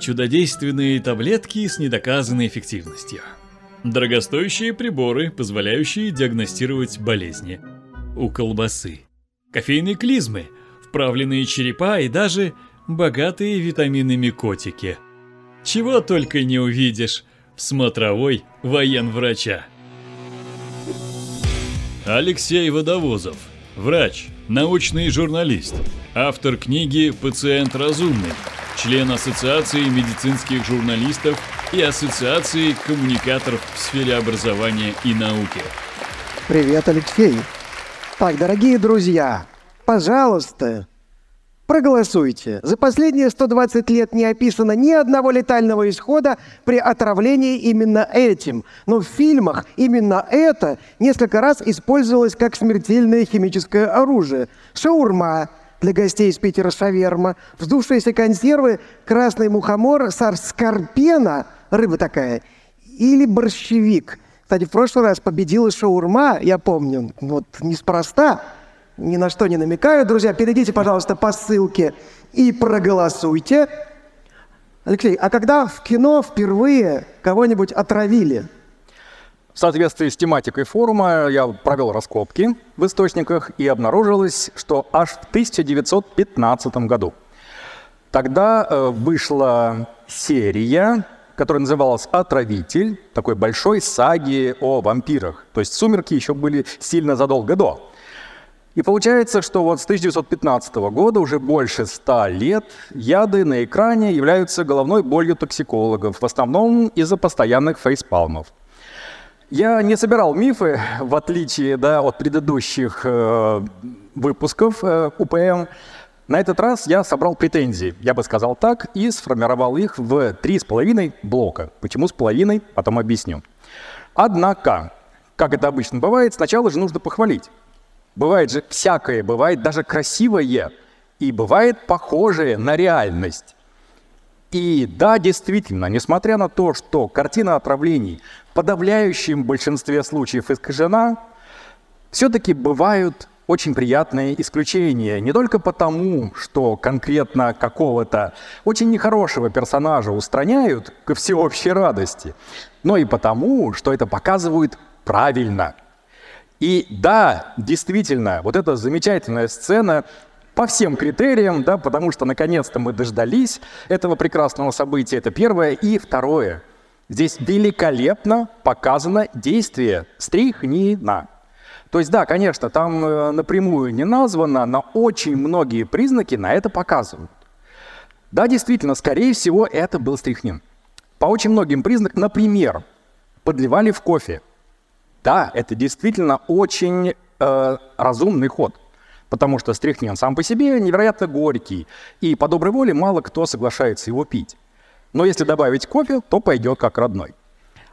Чудодейственные таблетки с недоказанной эффективностью. Дорогостоящие приборы, позволяющие диагностировать болезни. У колбасы. Кофейные клизмы, вправленные черепа и даже богатые витаминами котики. Чего только не увидишь в смотровой военврача. Алексей Водовозов, врач, научный журналист, автор книги «Пациент разумный», член Ассоциации медицинских журналистов и Ассоциации коммуникаторов в сфере образования и науки. Привет, Алексей. Так, дорогие друзья, пожалуйста, проголосуйте. За последние 120 лет не описано ни одного летального исхода при отравлении именно этим. Но в фильмах именно это несколько раз использовалось как смертельное химическое оружие. Шаурма, для гостей из Питера шаверма, вздувшиеся консервы, красный мухомор, сарскарпена, рыба такая, или борщевик. Кстати, в прошлый раз победила шаурма, я помню, вот неспроста, ни на что не намекаю. Друзья, перейдите, пожалуйста, по ссылке и проголосуйте. Алексей, а когда в кино впервые кого-нибудь отравили? В соответствии с тематикой форума я провел раскопки в источниках и обнаружилось, что аж в 1915 году. Тогда э, вышла серия, которая называлась «Отравитель», такой большой саги о вампирах. То есть «Сумерки» еще были сильно задолго до. И получается, что вот с 1915 года, уже больше ста лет, яды на экране являются головной болью токсикологов, в основном из-за постоянных фейспалмов. Я не собирал мифы, в отличие да, от предыдущих э, выпусков э, УПМ. На этот раз я собрал претензии, я бы сказал так, и сформировал их в три с половиной блока. Почему с половиной, потом объясню. Однако, как это обычно бывает, сначала же нужно похвалить. Бывает же всякое, бывает даже красивое, и бывает похожее на реальность. И да, действительно, несмотря на то, что картина отравлений подавляющем большинстве случаев искажена, все-таки бывают очень приятные исключения. Не только потому, что конкретно какого-то очень нехорошего персонажа устраняют ко всеобщей радости, но и потому, что это показывают правильно. И да, действительно, вот эта замечательная сцена по всем критериям, да, потому что наконец-то мы дождались этого прекрасного события, это первое. И второе, Здесь великолепно показано действие стрихнина. То есть, да, конечно, там э, напрямую не названо, но очень многие признаки на это показывают. Да, действительно, скорее всего, это был стрихнин. По очень многим признакам, например, подливали в кофе. Да, это действительно очень э, разумный ход, потому что стрихнин сам по себе невероятно горький, и по доброй воле мало кто соглашается его пить. Но если добавить кофе, то пойдет как родной.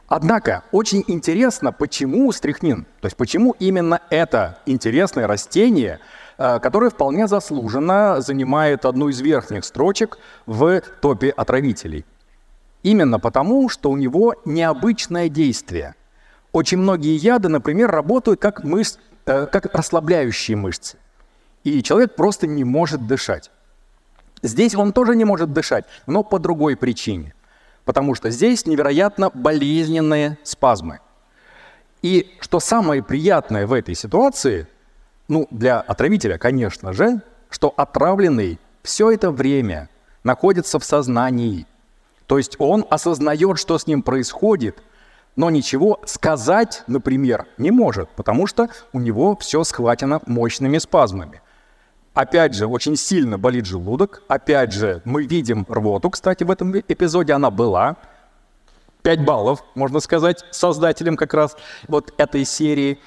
Однако очень интересно, почему стрихнин, то есть почему именно это интересное растение, э, которое вполне заслуженно занимает одну из верхних строчек в топе отравителей. Именно потому, что у него необычное действие. Очень многие яды, например, работают как, мышц, э, как расслабляющие мышцы. И человек просто не может дышать. Здесь он тоже не может дышать, но по другой причине. Потому что здесь невероятно болезненные спазмы. И что самое приятное в этой ситуации, ну, для отравителя, конечно же, что отравленный все это время находится в сознании. То есть он осознает, что с ним происходит, но ничего сказать, например, не может, потому что у него все схвачено мощными спазмами. Опять же, очень сильно болит желудок. Опять же, мы видим рвоту, кстати, в этом эпизоде она была. 5 баллов, можно сказать, создателем как раз вот этой серии.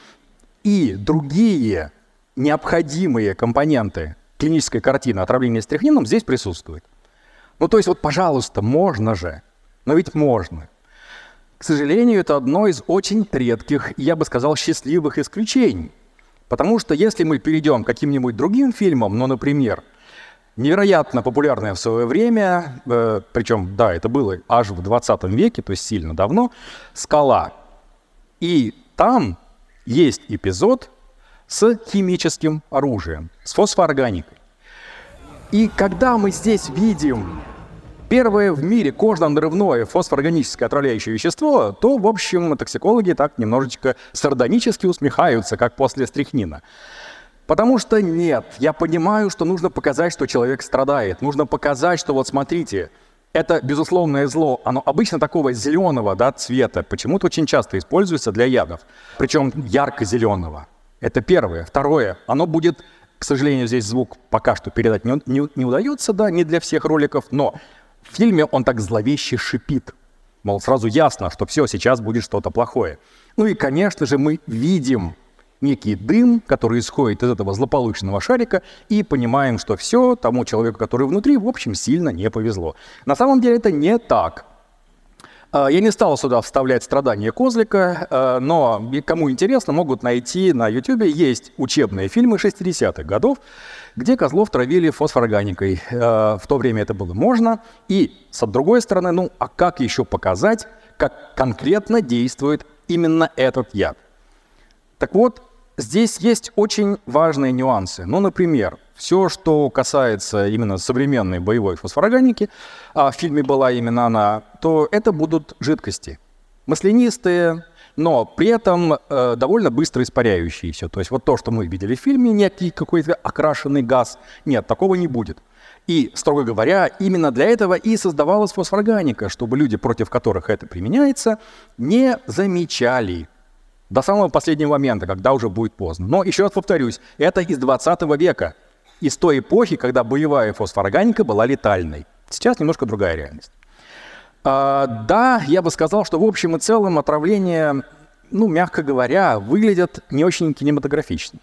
И другие необходимые компоненты клинической картины отравления стрихнином здесь присутствуют. Ну, то есть вот, пожалуйста, можно же, но ведь можно. К сожалению, это одно из очень редких, я бы сказал, счастливых исключений. Потому что если мы перейдем к каким-нибудь другим фильмам, ну, например, невероятно популярное в свое время, э, причем, да, это было аж в 20 веке, то есть сильно давно, «Скала». И там есть эпизод с химическим оружием, с фосфоорганикой. И когда мы здесь видим первое в мире кожно-надрывное фосфорорганическое отравляющее вещество, то, в общем, токсикологи так немножечко сардонически усмехаются, как после стрихнина. Потому что нет, я понимаю, что нужно показать, что человек страдает. Нужно показать, что вот смотрите, это безусловное зло, оно обычно такого зеленого да, цвета, почему-то очень часто используется для ядов, причем ярко-зеленого. Это первое. Второе, оно будет, к сожалению, здесь звук пока что передать не, не, не удается, да, не для всех роликов, но в фильме он так зловеще шипит. Мол, сразу ясно, что все, сейчас будет что-то плохое. Ну и, конечно же, мы видим некий дым, который исходит из этого злополучного шарика, и понимаем, что все, тому человеку, который внутри, в общем, сильно не повезло. На самом деле это не так. А, я не стал сюда вставлять страдания козлика, а, но кому интересно, могут найти на YouTube. Есть учебные фильмы 60-х годов, где козлов травили фосфорорганикой. А, в то время это было можно. И, с другой стороны, ну, а как еще показать, как конкретно действует именно этот яд? Так вот, Здесь есть очень важные нюансы. Ну, например, все, что касается именно современной боевой фосфорорганики, а в фильме была именно она, то это будут жидкости. Маслянистые, но при этом э, довольно быстро испаряющиеся. То есть вот то, что мы видели в фильме, некий какой-то окрашенный газ, нет, такого не будет. И, строго говоря, именно для этого и создавалась фосфорорганика, чтобы люди, против которых это применяется, не замечали до самого последнего момента, когда уже будет поздно. Но еще раз повторюсь, это из 20 века, из той эпохи, когда боевая фосфорорганика была летальной. Сейчас немножко другая реальность. А, да, я бы сказал, что в общем и целом отравление, ну, мягко говоря, выглядят не очень кинематографично.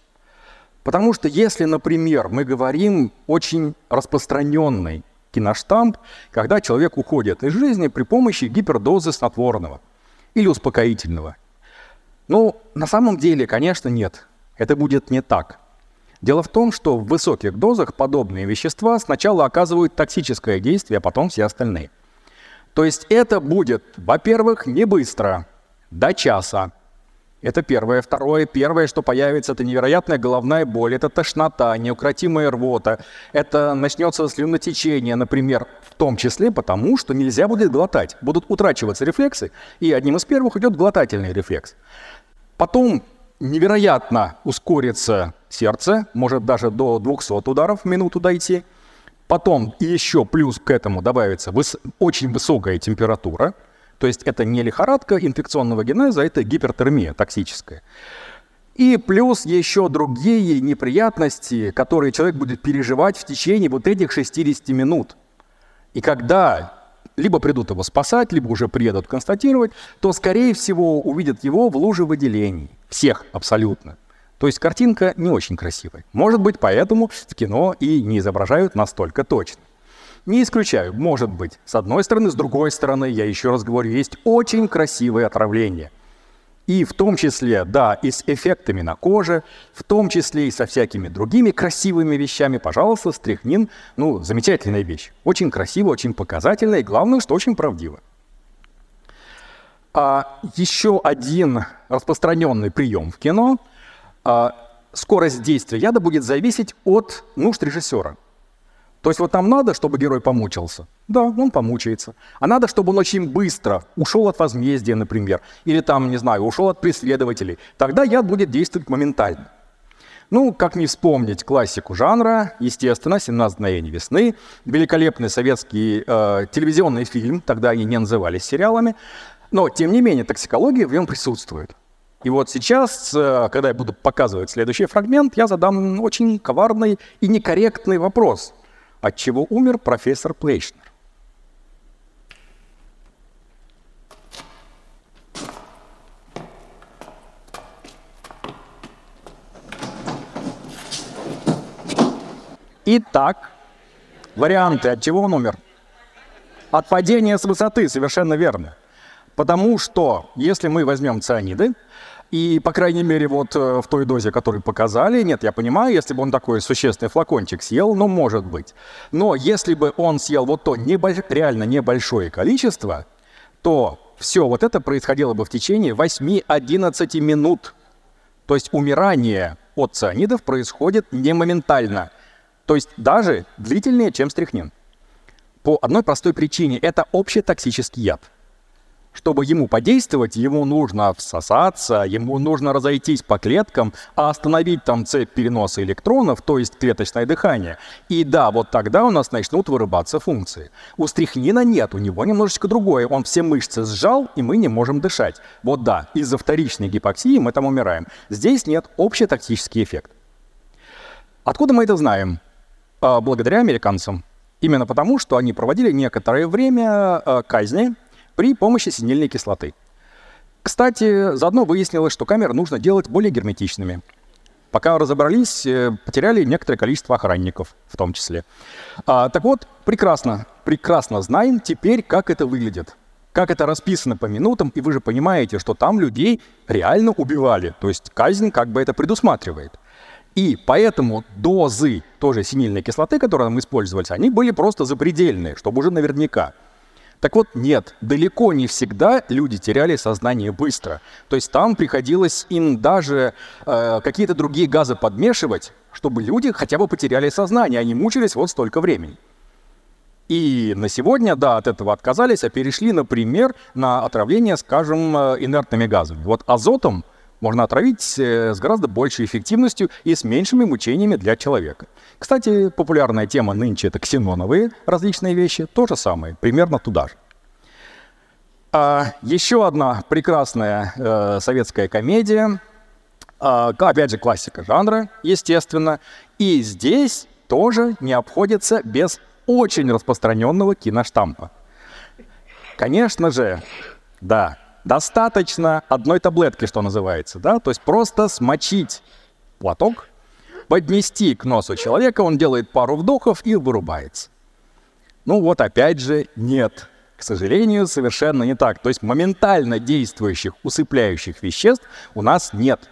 Потому что если, например, мы говорим очень распространенный киноштамп, когда человек уходит из жизни при помощи гипердозы снотворного или успокоительного – ну, на самом деле, конечно, нет. Это будет не так. Дело в том, что в высоких дозах подобные вещества сначала оказывают токсическое действие, а потом все остальные. То есть это будет, во-первых, не быстро, до часа, это первое. Второе, первое, что появится, это невероятная головная боль, это тошнота, неукротимая рвота, это начнется слюнотечение, например, в том числе потому, что нельзя будет глотать. Будут утрачиваться рефлексы, и одним из первых идет глотательный рефлекс. Потом невероятно ускорится сердце, может даже до 200 ударов в минуту дойти. Потом еще плюс к этому добавится выс- очень высокая температура, то есть это не лихорадка инфекционного генеза, это гипертермия токсическая. И плюс еще другие неприятности, которые человек будет переживать в течение вот этих 60 минут. И когда либо придут его спасать, либо уже приедут констатировать, то, скорее всего, увидят его в луже выделений. Всех абсолютно. То есть картинка не очень красивая. Может быть, поэтому в кино и не изображают настолько точно. Не исключаю, может быть. С одной стороны, с другой стороны, я еще раз говорю, есть очень красивые отравления. И в том числе, да, и с эффектами на коже, в том числе и со всякими другими красивыми вещами. Пожалуйста, стрихнин, ну, замечательная вещь. Очень красиво, очень показательная и, главное, что очень правдиво. А, еще один распространенный прием в кино а, скорость действия яда будет зависеть от нужд режиссера. То есть вот нам надо, чтобы герой помучился. Да, он помучается. А надо, чтобы он очень быстро ушел от возмездия, например, или там, не знаю, ушел от преследователей. Тогда яд будет действовать моментально. Ну, как не вспомнить классику жанра, естественно, «17 мгновений весны», великолепный советский э, телевизионный фильм, тогда они не назывались сериалами, но, тем не менее, токсикология в нем присутствует. И вот сейчас, э, когда я буду показывать следующий фрагмент, я задам очень коварный и некорректный вопрос – от чего умер профессор Плейшнер. Итак, варианты, от чего он умер? От падения с высоты, совершенно верно. Потому что, если мы возьмем цианиды, и, по крайней мере, вот э, в той дозе, которую показали, нет, я понимаю, если бы он такой существенный флакончик съел, ну, может быть. Но если бы он съел вот то небольш... реально небольшое количество, то все вот это происходило бы в течение 8-11 минут. То есть умирание от цианидов происходит не моментально. То есть даже длительнее, чем стрихнин. По одной простой причине. Это общетоксический яд. Чтобы ему подействовать, ему нужно всосаться, ему нужно разойтись по клеткам, а остановить там цепь переноса электронов, то есть клеточное дыхание. И да, вот тогда у нас начнут вырубаться функции. У стрихнина нет, у него немножечко другое. Он все мышцы сжал, и мы не можем дышать. Вот да, из-за вторичной гипоксии мы там умираем. Здесь нет общий токсический эффект. Откуда мы это знаем? А, благодаря американцам. Именно потому, что они проводили некоторое время а, казни при помощи синильной кислоты. Кстати, заодно выяснилось, что камеры нужно делать более герметичными. Пока разобрались, э, потеряли некоторое количество охранников в том числе. А, так вот, прекрасно, прекрасно знаем теперь, как это выглядит. Как это расписано по минутам, и вы же понимаете, что там людей реально убивали. То есть казнь как бы это предусматривает. И поэтому дозы тоже синильной кислоты, которые мы использовали, они были просто запредельные, чтобы уже наверняка. Так вот, нет, далеко не всегда люди теряли сознание быстро. То есть там приходилось им даже э, какие-то другие газы подмешивать, чтобы люди хотя бы потеряли сознание, они мучились вот столько времени. И на сегодня, да, от этого отказались, а перешли, например, на отравление, скажем, э, инертными газами. Вот азотом можно отравить э, с гораздо большей эффективностью и с меньшими мучениями для человека. Кстати, популярная тема нынче это ксеноновые различные вещи, то же самое, примерно туда же. А, еще одна прекрасная э, советская комедия, а, опять же классика жанра, естественно, и здесь тоже не обходится без очень распространенного киноштампа. Конечно же, да, достаточно одной таблетки, что называется, да, то есть просто смочить платок, поднести к носу человека, он делает пару вдохов и вырубается. Ну вот опять же нет. К сожалению, совершенно не так. То есть моментально действующих усыпляющих веществ у нас нет.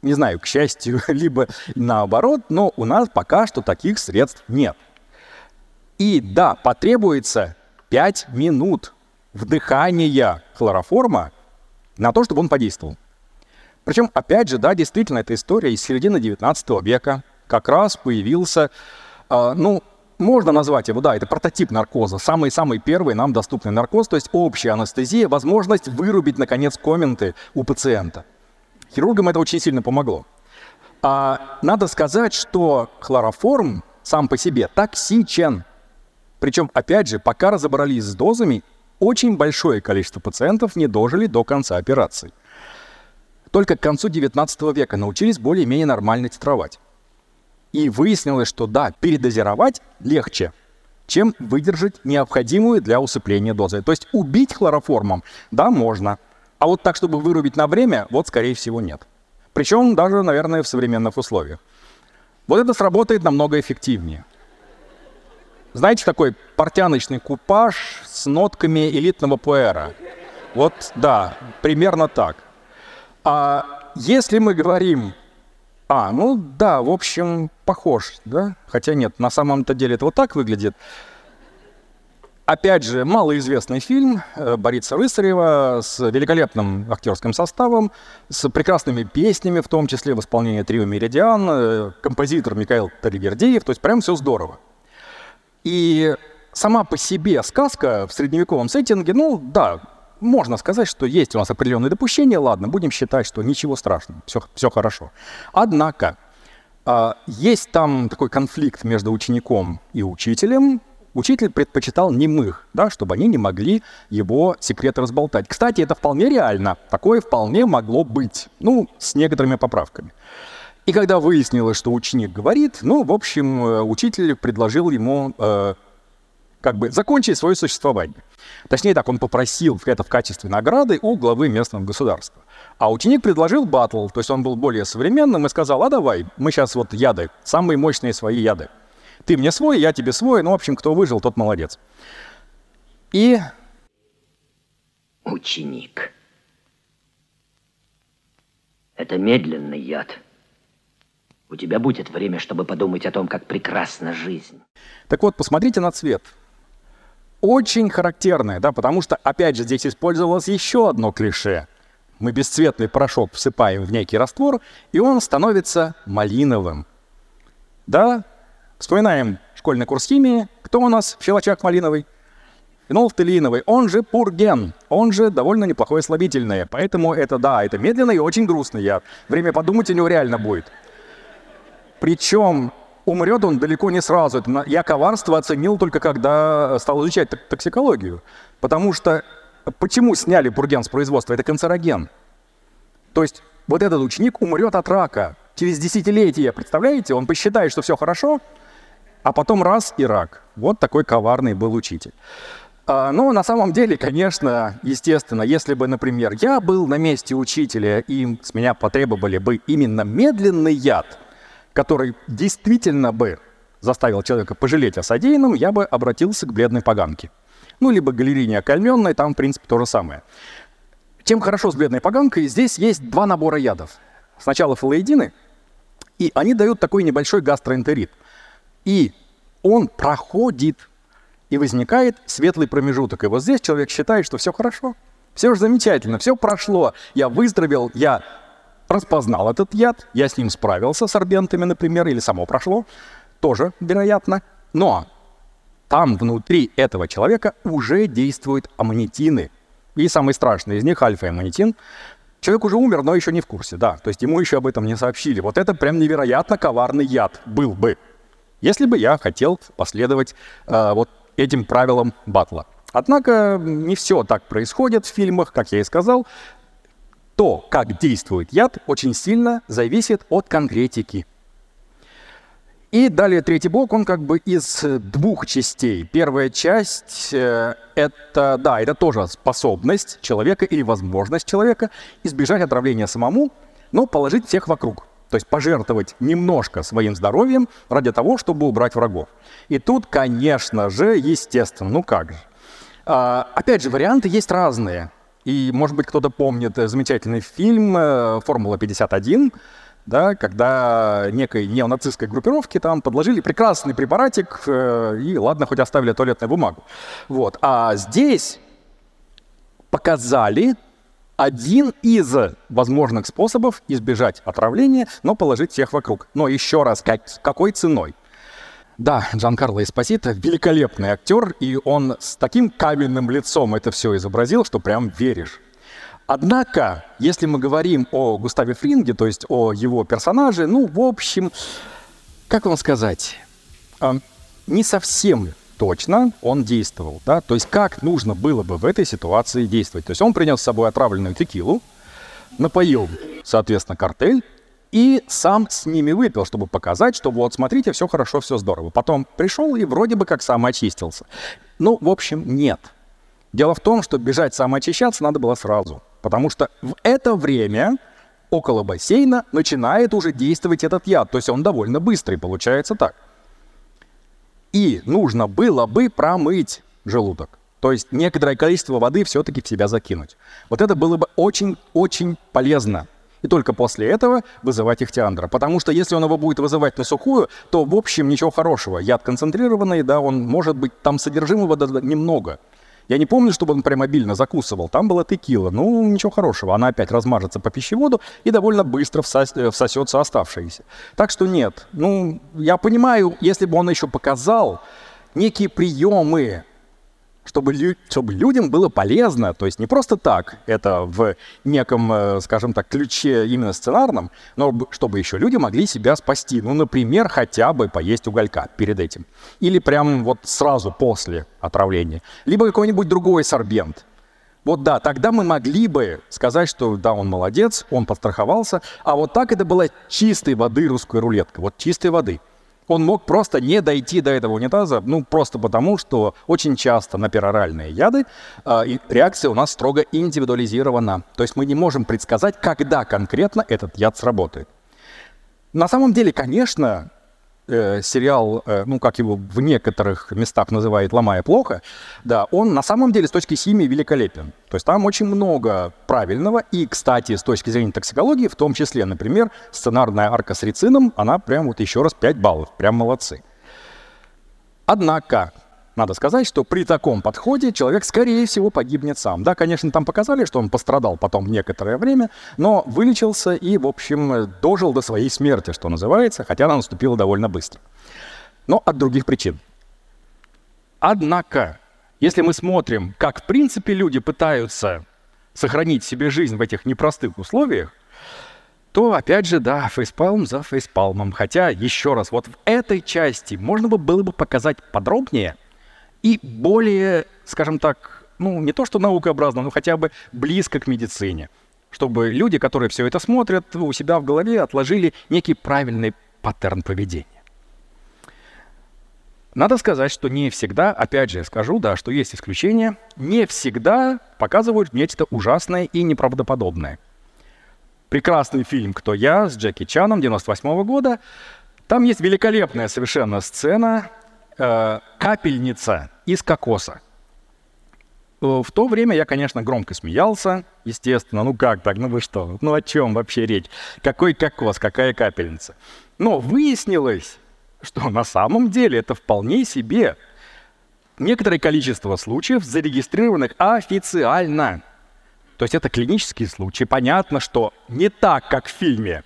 Не знаю, к счастью, либо наоборот, но у нас пока что таких средств нет. И да, потребуется 5 минут вдыхания хлороформа на то, чтобы он подействовал. Причем, опять же, да, действительно, эта история из середины 19 века. Как раз появился, э, ну, можно назвать его, да, это прототип наркоза, самый-самый первый нам доступный наркоз, то есть общая анестезия, возможность вырубить, наконец, комменты у пациента. Хирургам это очень сильно помогло. А надо сказать, что хлороформ сам по себе токсичен. Причем, опять же, пока разобрались с дозами, очень большое количество пациентов не дожили до конца операции только к концу 19 века научились более-менее нормально титровать. И выяснилось, что да, передозировать легче, чем выдержать необходимую для усыпления дозы. То есть убить хлороформом, да, можно. А вот так, чтобы вырубить на время, вот, скорее всего, нет. Причем даже, наверное, в современных условиях. Вот это сработает намного эффективнее. Знаете, такой портяночный купаж с нотками элитного пуэра. Вот, да, примерно так. А если мы говорим, а, ну да, в общем, похож, да? Хотя нет, на самом-то деле это вот так выглядит. Опять же, малоизвестный фильм э, Бориса Рысарева с великолепным актерским составом, с прекрасными песнями, в том числе в исполнении трио «Меридиан», э, композитор Михаил Талигердеев, то есть прям все здорово. И сама по себе сказка в средневековом сеттинге, ну да, можно сказать, что есть у нас определенные допущения, ладно, будем считать, что ничего страшного, все, все хорошо. Однако, а, есть там такой конфликт между учеником и учителем. Учитель предпочитал немых, да, чтобы они не могли его секреты разболтать. Кстати, это вполне реально. Такое вполне могло быть. Ну, с некоторыми поправками. И когда выяснилось, что ученик говорит, ну, в общем, э, учитель предложил ему э, как бы закончить свое существование. Точнее так, он попросил это в качестве награды у главы местного государства. А ученик предложил батл, то есть он был более современным и сказал, а давай, мы сейчас вот яды, самые мощные свои яды. Ты мне свой, я тебе свой, ну, в общем, кто выжил, тот молодец. И... Ученик. Это медленный яд. У тебя будет время, чтобы подумать о том, как прекрасна жизнь. Так вот, посмотрите на цвет очень характерное, да, потому что, опять же, здесь использовалось еще одно клише. Мы бесцветный порошок всыпаем в некий раствор, и он становится малиновым. Да, вспоминаем школьный курс химии. Кто у нас филочак малиновый? Фенол фталииновый, он же пурген, он же довольно неплохое слабительное. Поэтому это, да, это медленный и очень грустный яд. Время подумать у него реально будет. Причем умрет он далеко не сразу. Я коварство оценил только когда стал изучать токсикологию. Потому что почему сняли пурген с производства? Это канцероген. То есть вот этот ученик умрет от рака через десятилетия. Представляете? Он посчитает, что все хорошо, а потом раз и рак. Вот такой коварный был учитель. А, но на самом деле, конечно, естественно, если бы, например, я был на месте учителя, и с меня потребовали бы именно медленный яд, который действительно бы заставил человека пожалеть о содеянном, я бы обратился к бледной поганке. Ну, либо галерине окольменной, там, в принципе, то же самое. Чем хорошо с бледной поганкой, здесь есть два набора ядов. Сначала фалоидины, и они дают такой небольшой гастроэнтерит. И он проходит и возникает светлый промежуток. И вот здесь человек считает, что все хорошо, все уже замечательно, все прошло, я выздоровел, я распознал этот яд, я с ним справился, с сорбентами, например, или само прошло, тоже вероятно. Но там внутри этого человека уже действуют аммонитины. И самый страшный из них альфа-аммонитин. Человек уже умер, но еще не в курсе, да. То есть ему еще об этом не сообщили. Вот это прям невероятно коварный яд был бы, если бы я хотел последовать э, вот этим правилам батла. Однако не все так происходит в фильмах, как я и сказал. То, как действует яд, очень сильно зависит от конкретики. И далее третий блок, он как бы из двух частей. Первая часть э, это, да, это тоже способность человека или возможность человека избежать отравления самому, но положить всех вокруг. То есть пожертвовать немножко своим здоровьем ради того, чтобы убрать врагов. И тут, конечно же, естественно, ну как же. А, опять же, варианты есть разные. И, может быть, кто-то помнит замечательный фильм э, «Формула-51», да, когда некой неонацистской группировке там подложили прекрасный препаратик, э, и ладно, хоть оставили туалетную бумагу. Вот. А здесь показали один из возможных способов избежать отравления, но положить всех вокруг. Но еще раз, как, какой ценой? Да, Джан Карло Эспосито великолепный актер, и он с таким каменным лицом это все изобразил, что прям веришь. Однако, если мы говорим о Густаве Фринге, то есть о его персонаже, ну, в общем, как вам сказать, а, не совсем точно он действовал, да, то есть как нужно было бы в этой ситуации действовать. То есть он принес с собой отравленную текилу, напоил, соответственно, картель, и сам с ними выпил, чтобы показать, что вот, смотрите, все хорошо, все здорово. Потом пришел и вроде бы как сам очистился. Ну, в общем, нет. Дело в том, что бежать самоочищаться надо было сразу. Потому что в это время около бассейна начинает уже действовать этот яд. То есть он довольно быстрый, получается так. И нужно было бы промыть желудок. То есть некоторое количество воды все-таки в себя закинуть. Вот это было бы очень-очень полезно. И только после этого вызывать ихтиандра. Потому что если он его будет вызывать на сухую, то в общем ничего хорошего. Яд концентрированный, да, он может быть, там содержимого немного. Я не помню, чтобы он прям обильно закусывал. Там была текила. Ну, ничего хорошего. Она опять размажется по пищеводу и довольно быстро всос... Э, всосется оставшееся. Так что нет. Ну, я понимаю, если бы он еще показал некие приемы, чтобы, лю чтобы людям было полезно, то есть не просто так, это в неком, э, скажем так, ключе именно сценарном, но чтобы еще люди могли себя спасти. Ну, например, хотя бы поесть уголька перед этим. Или прям вот сразу после отравления. Либо какой-нибудь другой сорбент. Вот да, тогда мы могли бы сказать, что да, он молодец, он подстраховался, а вот так это была чистой воды русская рулетка, вот чистой воды – он мог просто не дойти до этого унитаза, ну, просто потому, что очень часто на пероральные яды э, реакция у нас строго индивидуализирована. То есть мы не можем предсказать, когда конкретно этот яд сработает. На самом деле, конечно, э, сериал, э, ну, как его в некоторых местах называют «Ломая плохо», да, он на самом деле с точки химии великолепен. То есть там очень много правильного. И, кстати, с точки зрения токсикологии, в том числе, например, сценарная арка с рицином, она прям вот еще раз 5 баллов. Прям молодцы. Однако, надо сказать, что при таком подходе человек, скорее всего, погибнет сам. Да, конечно, там показали, что он пострадал потом некоторое время, но вылечился и, в общем, дожил до своей смерти, что называется, хотя она наступила довольно быстро. но от других причин. Однако, если мы смотрим, как в принципе люди пытаются сохранить себе жизнь в этих непростых условиях, то, опять же, да, фейспалм за фейспалмом. Хотя, еще раз, вот в этой части можно бы было бы показать подробнее и более, скажем так, ну, не то что наукообразно, но хотя бы близко к медицине. Чтобы люди, которые все это смотрят, у себя в голове отложили некий правильный паттерн поведения. Надо сказать, что не всегда, опять же, скажу, да, что есть исключения, не всегда показывают нечто ужасное и неправдоподобное. Прекрасный фильм «Кто я» с Джеки Чаном 98 -го года. Там есть великолепная совершенно сцена э, «Капельница из кокоса». Э, в то время я, конечно, громко смеялся, естественно. Ну как так, ну вы что? Ну о чем вообще речь? Какой кокос, какая капельница? Но выяснилось, что на самом деле это вполне себе некоторое количество случаев, зарегистрированных официально. То есть это клинические случаи. Понятно, что не так, как в фильме.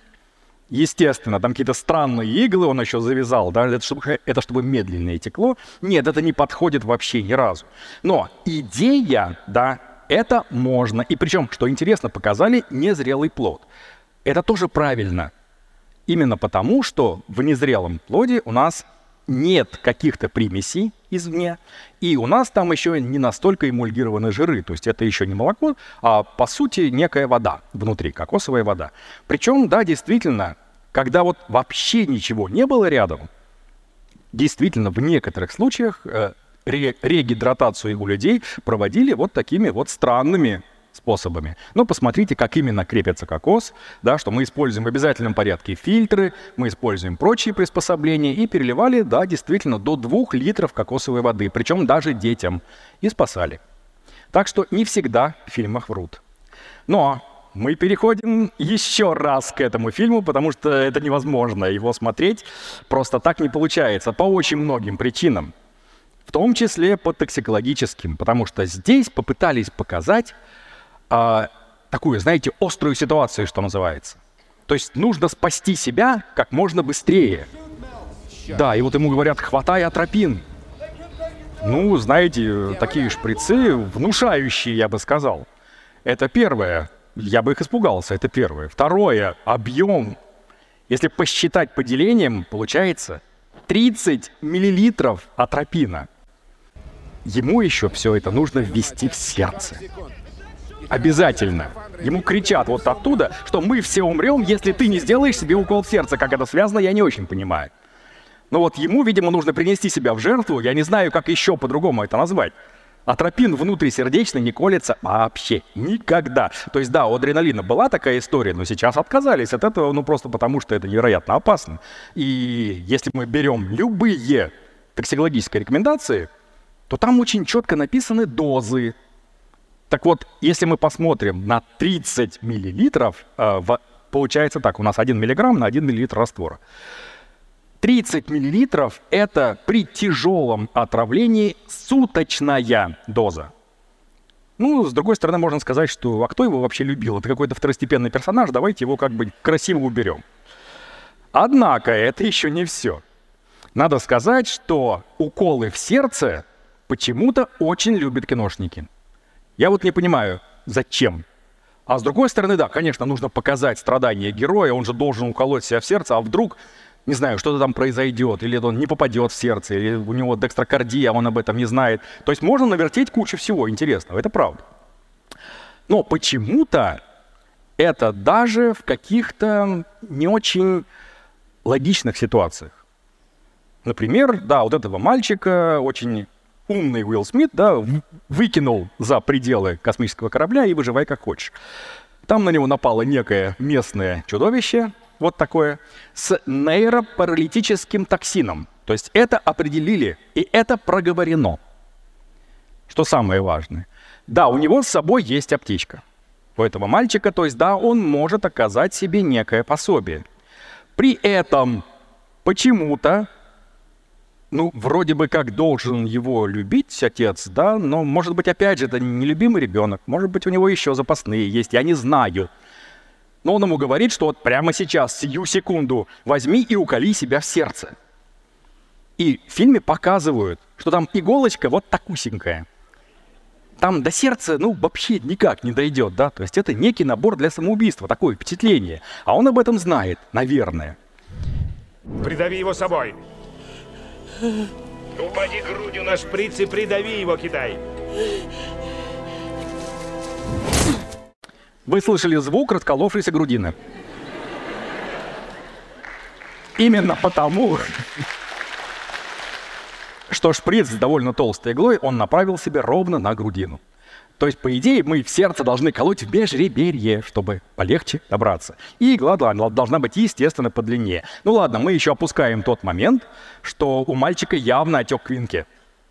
Естественно, там какие-то странные иглы он еще завязал, да, это чтобы, это чтобы медленнее текло. Нет, это не подходит вообще ни разу. Но идея, да, это можно. И причем, что интересно, показали незрелый плод. Это тоже правильно. Именно потому, что в незрелом плоде у нас нет каких-то примесей извне, и у нас там еще не настолько эмульгированы жиры, то есть это еще не молоко, а по сути некая вода внутри, кокосовая вода. Причем, да, действительно, когда вот вообще ничего не было рядом, действительно в некоторых случаях э, регидратацию у людей проводили вот такими вот странными способами. Но посмотрите, как именно крепится кокос, да, что мы используем в обязательном порядке фильтры, мы используем прочие приспособления и переливали, да, действительно, до 2 литров кокосовой воды, причем даже детям, и спасали. Так что не всегда в фильмах врут. Но мы переходим еще раз к этому фильму, потому что это невозможно его смотреть. Просто так не получается по очень многим причинам. В том числе по токсикологическим, потому что здесь попытались показать а, такую, знаете, острую ситуацию, что называется. То есть нужно спасти себя как можно быстрее. Да, и вот ему говорят, хватай атропин. Ну, знаете, такие шприцы внушающие, я бы сказал. Это первое. Я бы их испугался, это первое. Второе, объем. Если посчитать по делениям, получается 30 миллилитров атропина. Ему еще все это нужно ввести в сердце. Обязательно. Ему кричат вот оттуда, что мы все умрем, если ты не сделаешь себе укол в сердце. Как это связано, я не очень понимаю. Но вот ему, видимо, нужно принести себя в жертву. Я не знаю, как еще по-другому это назвать. Атропин внутрисердечный не колется вообще никогда. То есть да, у адреналина была такая история, но сейчас отказались от этого, ну просто потому что это невероятно опасно. И если мы берем любые токсикологические рекомендации, то там очень четко написаны дозы, так вот, если мы посмотрим на 30 миллилитров, э, получается так, у нас 1 миллиграмм на 1 миллилитр раствора. 30 миллилитров – это при тяжелом отравлении суточная доза. Ну, с другой стороны, можно сказать, что а кто его вообще любил? Это какой-то второстепенный персонаж, давайте его как бы красиво уберем. Однако это еще не все. Надо сказать, что уколы в сердце почему-то очень любят киношники. Я вот не понимаю, зачем. А с другой стороны, да, конечно, нужно показать страдания героя, он же должен уколоть себя в сердце, а вдруг, не знаю, что-то там произойдет, или он не попадет в сердце, или у него декстрокардия, он об этом не знает. То есть можно навертеть кучу всего интересного, это правда. Но почему-то это даже в каких-то не очень логичных ситуациях. Например, да, вот этого мальчика очень умный Уилл Смит, да, выкинул за пределы космического корабля и выживай как хочешь. Там на него напало некое местное чудовище, вот такое, с нейропаралитическим токсином. То есть это определили, и это проговорено. Что самое важное. Да, у него с собой есть аптечка. У этого мальчика, то есть да, он может оказать себе некое пособие. При этом почему-то ну, вроде бы как должен его любить отец, да, но, может быть, опять же, это нелюбимый ребенок, может быть, у него еще запасные есть, я не знаю. Но он ему говорит, что вот прямо сейчас, сию секунду, возьми и уколи себя в сердце. И в фильме показывают, что там иголочка вот такусенькая. Там до сердца, ну, вообще никак не дойдет, да? То есть это некий набор для самоубийства, такое впечатление. А он об этом знает, наверное. Придави его собой. Упади грудью на шприц и придави его, Китай. Вы слышали звук расколовшейся грудины. Именно потому, что шприц с довольно толстой иглой он направил себе ровно на грудину. То есть, по идее, мы в сердце должны колоть в межреберье, чтобы полегче добраться. И игла должна быть, естественно, подлиннее. Ну ладно, мы еще опускаем тот момент, что у мальчика явно отек квинки.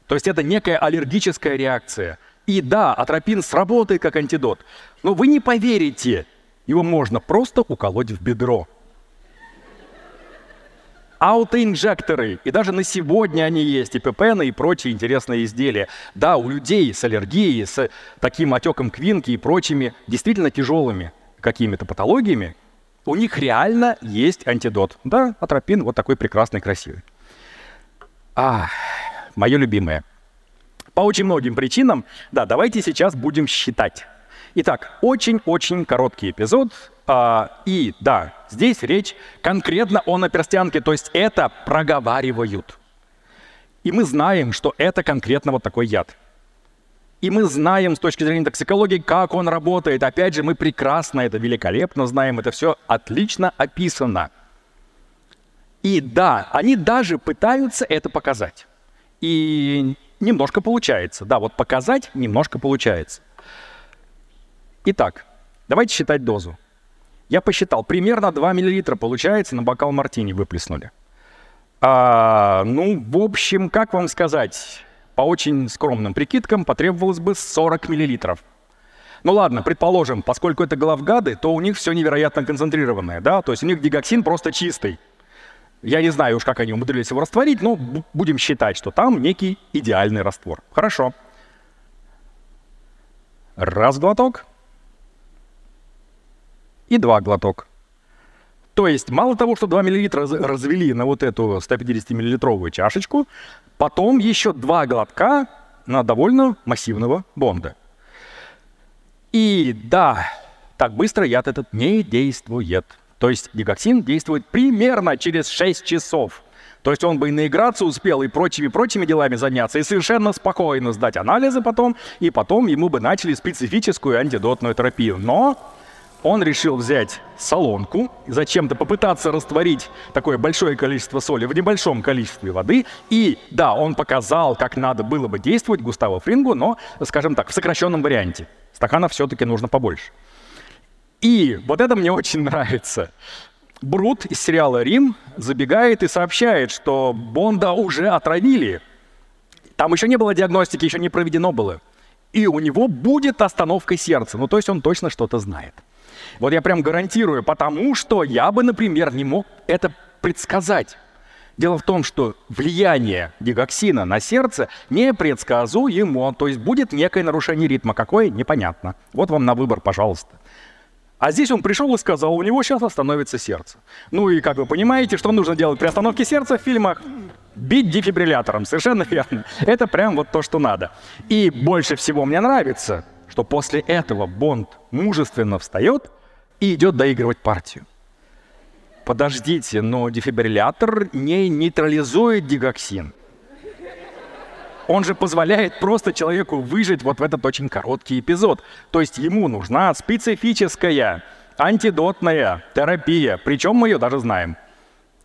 То есть это некая аллергическая реакция. И да, атропин сработает как антидот. Но вы не поверите, его можно просто уколоть в бедро аутоинжекторы. И даже на сегодня они есть, и ППН, и прочие интересные изделия. Да, у людей с аллергией, с таким отеком квинки и прочими действительно тяжелыми какими-то патологиями, у них реально есть антидот. Да, атропин вот такой прекрасный, красивый. А, мое любимое. По очень многим причинам, да, давайте сейчас будем считать. Итак, очень-очень короткий эпизод. А, и да, здесь речь конкретно о наперстянке, то есть это проговаривают. И мы знаем, что это конкретно вот такой яд. И мы знаем с точки зрения токсикологии, как он работает. Опять же, мы прекрасно это, великолепно знаем, это все отлично описано. И да, они даже пытаются это показать. И немножко получается. Да, вот показать немножко получается. Итак, давайте считать дозу. Я посчитал, примерно 2 мл получается на бокал мартини выплеснули. А, ну, в общем, как вам сказать, по очень скромным прикидкам потребовалось бы 40 мл. Ну ладно, предположим, поскольку это главгады, то у них все невероятно концентрированное, да, то есть у них дигоксин просто чистый. Я не знаю уж, как они умудрились его растворить, но будем считать, что там некий идеальный раствор. Хорошо. Раз глоток и два глоток. То есть мало того, что 2 мл развели на вот эту 150-миллилитровую чашечку, потом еще два глотка на довольно массивного бонда. И да, так быстро яд этот не действует. То есть дигоксин действует примерно через 6 часов. То есть он бы и наиграться успел, и прочими-прочими делами заняться, и совершенно спокойно сдать анализы потом, и потом ему бы начали специфическую антидотную терапию. Но он решил взять солонку, зачем-то попытаться растворить такое большое количество соли в небольшом количестве воды. И да, он показал, как надо было бы действовать Густаво Фрингу, но, скажем так, в сокращенном варианте. Стаканов все-таки нужно побольше. И вот это мне очень нравится. Брут из сериала «Рим» забегает и сообщает, что Бонда уже отравили. Там еще не было диагностики, еще не проведено было. И у него будет остановка сердца. Ну, то есть он точно что-то знает. Вот я прям гарантирую, потому что я бы, например, не мог это предсказать. Дело в том, что влияние дигоксина на сердце непредсказуемо, то есть будет некое нарушение ритма. Какое? Непонятно. Вот вам на выбор, пожалуйста. А здесь он пришел и сказал, у него сейчас остановится сердце. Ну и как вы понимаете, что нужно делать при остановке сердца в фильмах? Бить дефибриллятором, совершенно верно. Это прям вот то, что надо. И больше всего мне нравится, что после этого Бонд мужественно встает и идет доигрывать партию. Подождите, но дефибриллятор не нейтрализует дигоксин. Он же позволяет просто человеку выжить вот в этот очень короткий эпизод. То есть ему нужна специфическая антидотная терапия, причем мы ее даже знаем.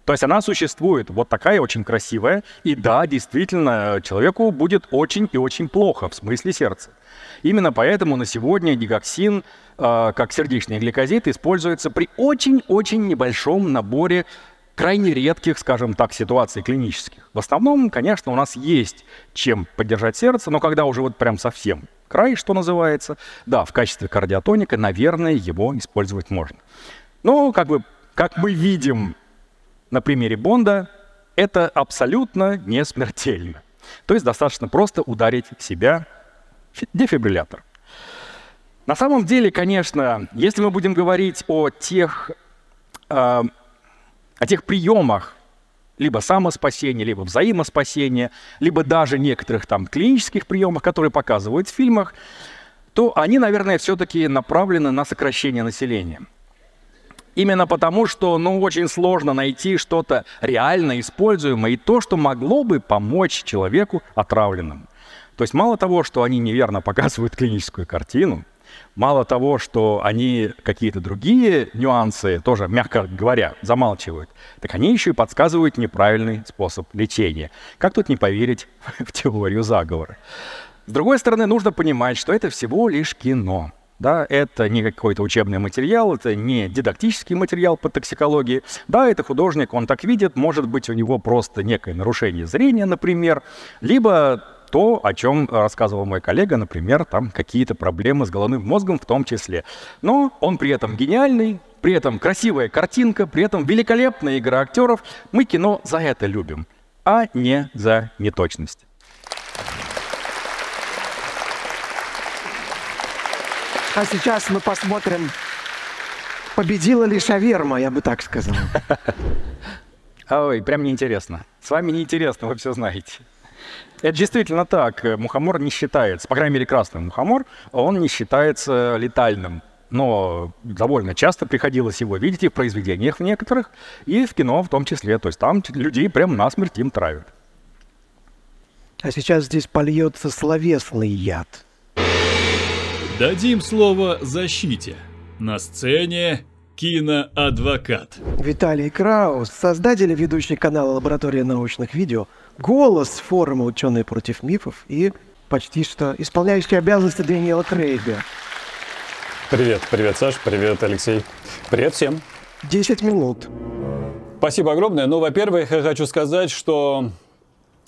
То есть она существует, вот такая очень красивая, и да, действительно, человеку будет очень и очень плохо в смысле сердца. Именно поэтому на сегодня дигоксин, э, как сердечный гликозид, используется при очень-очень небольшом наборе крайне редких, скажем так, ситуаций клинических. В основном, конечно, у нас есть чем поддержать сердце, но когда уже вот прям совсем край, что называется, да, в качестве кардиотоника, наверное, его использовать можно. Но, как бы, как мы видим на примере Бонда, это абсолютно не смертельно. То есть достаточно просто ударить себя дефибриллятор. На самом деле, конечно, если мы будем говорить о тех, э, о тех приемах, либо самоспасения, либо взаимоспасения, либо даже некоторых там клинических приемов, которые показывают в фильмах, то они, наверное, все-таки направлены на сокращение населения. Именно потому, что ну, очень сложно найти что-то реально используемое и то, что могло бы помочь человеку отравленному. То есть мало того, что они неверно показывают клиническую картину, мало того, что они какие-то другие нюансы, тоже, мягко говоря, замалчивают, так они еще и подсказывают неправильный способ лечения. Как тут не поверить в теорию заговора? С другой стороны, нужно понимать, что это всего лишь кино. Да, это не какой-то учебный материал, это не дидактический материал по токсикологии. Да, это художник, он так видит, может быть, у него просто некое нарушение зрения, например, либо то, о чем рассказывал мой коллега, например, там какие-то проблемы с головным мозгом в том числе. Но он при этом гениальный, при этом красивая картинка, при этом великолепная игра актеров. Мы кино за это любим, а не за неточность. А сейчас мы посмотрим, победила ли шаверма, я бы так сказал. Ой, прям неинтересно. С вами неинтересно, вы все знаете. Это действительно так. Мухомор не считается, по крайней мере, красный мухомор, он не считается летальным. Но довольно часто приходилось его видеть и в произведениях в некоторых, и в кино в том числе. То есть там людей прям насмерть им травят. А сейчас здесь польется словесный яд. Дадим слово защите. На сцене киноадвокат. Виталий Краус, создатель и ведущий канала «Лаборатория научных видео», голос форума «Ученые против мифов» и почти что исполняющий обязанности Дэниела Крейга. Привет, привет, Саш, привет, Алексей. Привет всем. 10 минут. Спасибо огромное. Ну, во-первых, я хочу сказать, что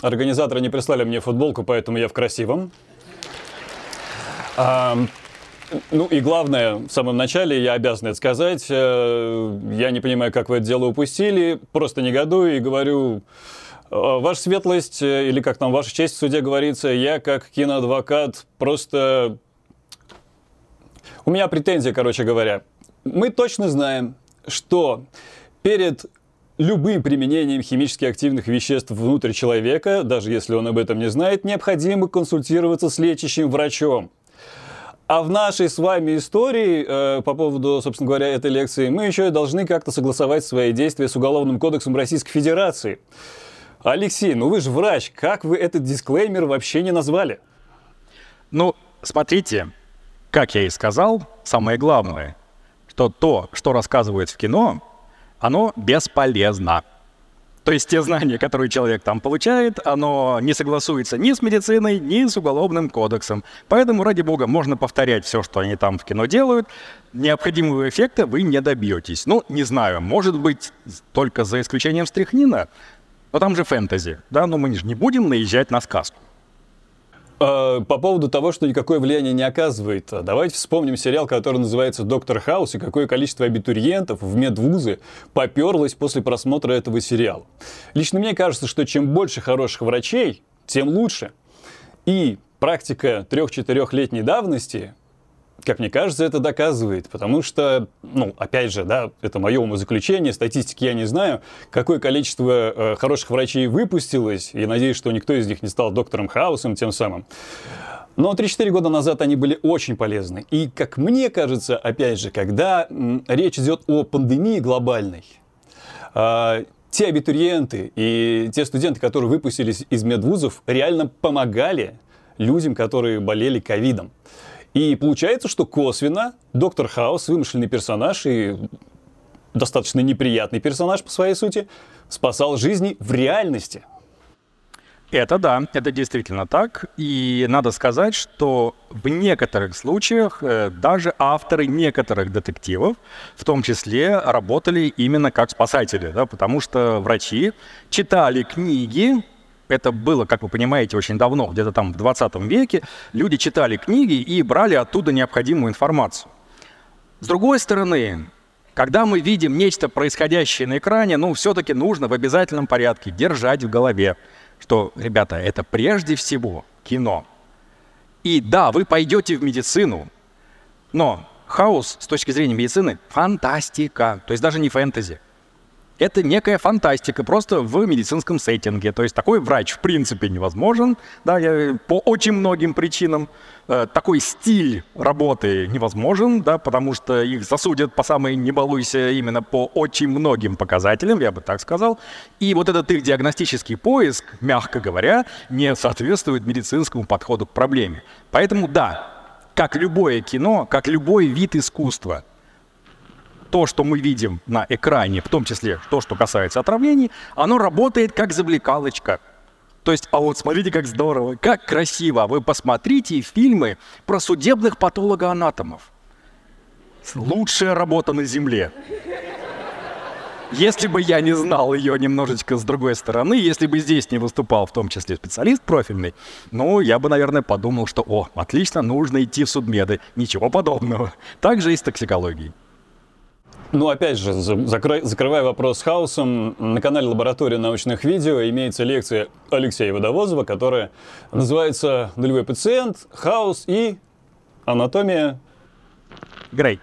организаторы не прислали мне футболку, поэтому я в красивом. А, ну и главное, в самом начале я обязан это сказать. Э, я не понимаю, как вы это дело упустили. Просто негодую и говорю, «Э, Ваша светлость, э, или как там ваша честь в суде говорится, я как киноадвокат просто... У меня претензия, короче говоря. Мы точно знаем, что перед любым применением химически активных веществ внутрь человека, даже если он об этом не знает, необходимо консультироваться с лечащим врачом. А в нашей с вами истории э, по поводу, собственно говоря, этой лекции, мы еще и должны как-то согласовать свои действия с Уголовным кодексом Российской Федерации. Алексей, ну вы же врач, как вы этот дисклеймер вообще не назвали? Ну, смотрите, как я и сказал, самое главное, что то, что рассказывают в кино, оно бесполезно. То есть те знания, которые человек там получает, оно не согласуется ни с медициной, ни с уголовным кодексом. Поэтому, ради бога, можно повторять все, что они там в кино делают. Необходимого эффекта вы не добьетесь. Ну, не знаю, может быть, только за исключением стряхнина, но там же фэнтези, да, но мы же не будем наезжать на сказку. Э, По поводу того, что никакое влияние не оказывает, давайте вспомним сериал, который называется «Доктор Хаус» и какое количество абитуриентов в медвузы поперлось после просмотра этого сериала. Лично мне кажется, что чем больше хороших врачей, тем лучше. И практика трех-четырехлетней давности как мне кажется, это доказывает, потому что, ну, опять же, да, это мое умозаключение, статистики я не знаю, какое количество э, хороших врачей выпустилось, и надеюсь, что никто из них не стал доктором Хаусом тем самым. Но 3-4 года назад они были очень полезны. И, как мне кажется, опять же, когда м, речь идет о пандемии глобальной, э, те абитуриенты и те студенты, которые выпустились из медвузов, реально помогали людям, которые болели ковидом. И получается, что косвенно доктор Хаус, вымышленный персонаж и достаточно неприятный персонаж по своей сути, спасал жизни в реальности. Это да, это действительно так. И надо сказать, что в некоторых случаях э, даже авторы некоторых детективов, в том числе, работали именно как спасатели, да, потому что врачи читали книги это было, как вы понимаете, очень давно, где-то там в 20 веке, люди читали книги и брали оттуда необходимую информацию. С другой стороны, когда мы видим нечто происходящее на экране, ну, все-таки нужно в обязательном порядке держать в голове, что, ребята, это прежде всего кино. И да, вы пойдете в медицину, но хаос с точки зрения медицины – фантастика, то есть даже не фэнтези. Это некая фантастика, просто в медицинском сеттинге. То есть такой врач в принципе невозможен, да, я, по очень многим причинам. Э, такой стиль работы невозможен, да, потому что их засудят по самой не балуйся именно по очень многим показателям, я бы так сказал. И вот этот их диагностический поиск, мягко говоря, не соответствует медицинскому подходу к проблеме. Поэтому да, как любое кино, как любой вид искусства, то, что мы видим на экране, в том числе то, что касается отравлений, оно работает как завлекалочка. То есть, а вот смотрите, как здорово, как красиво. Вы посмотрите фильмы про судебных патологоанатомов. Лучшая работа на Земле. Если бы я не знал ее немножечко с другой стороны, если бы здесь не выступал в том числе специалист профильный, ну, я бы, наверное, подумал, что, о, отлично, нужно идти в судмеды. Ничего подобного. Так же и с токсикологией. Ну, опять же, закрой, закрывая вопрос с хаосом, на канале Лаборатория научных видео имеется лекция Алексея Водовозова, которая называется «Нулевой пациент», «Хаос» и «Анатомия...» Грей.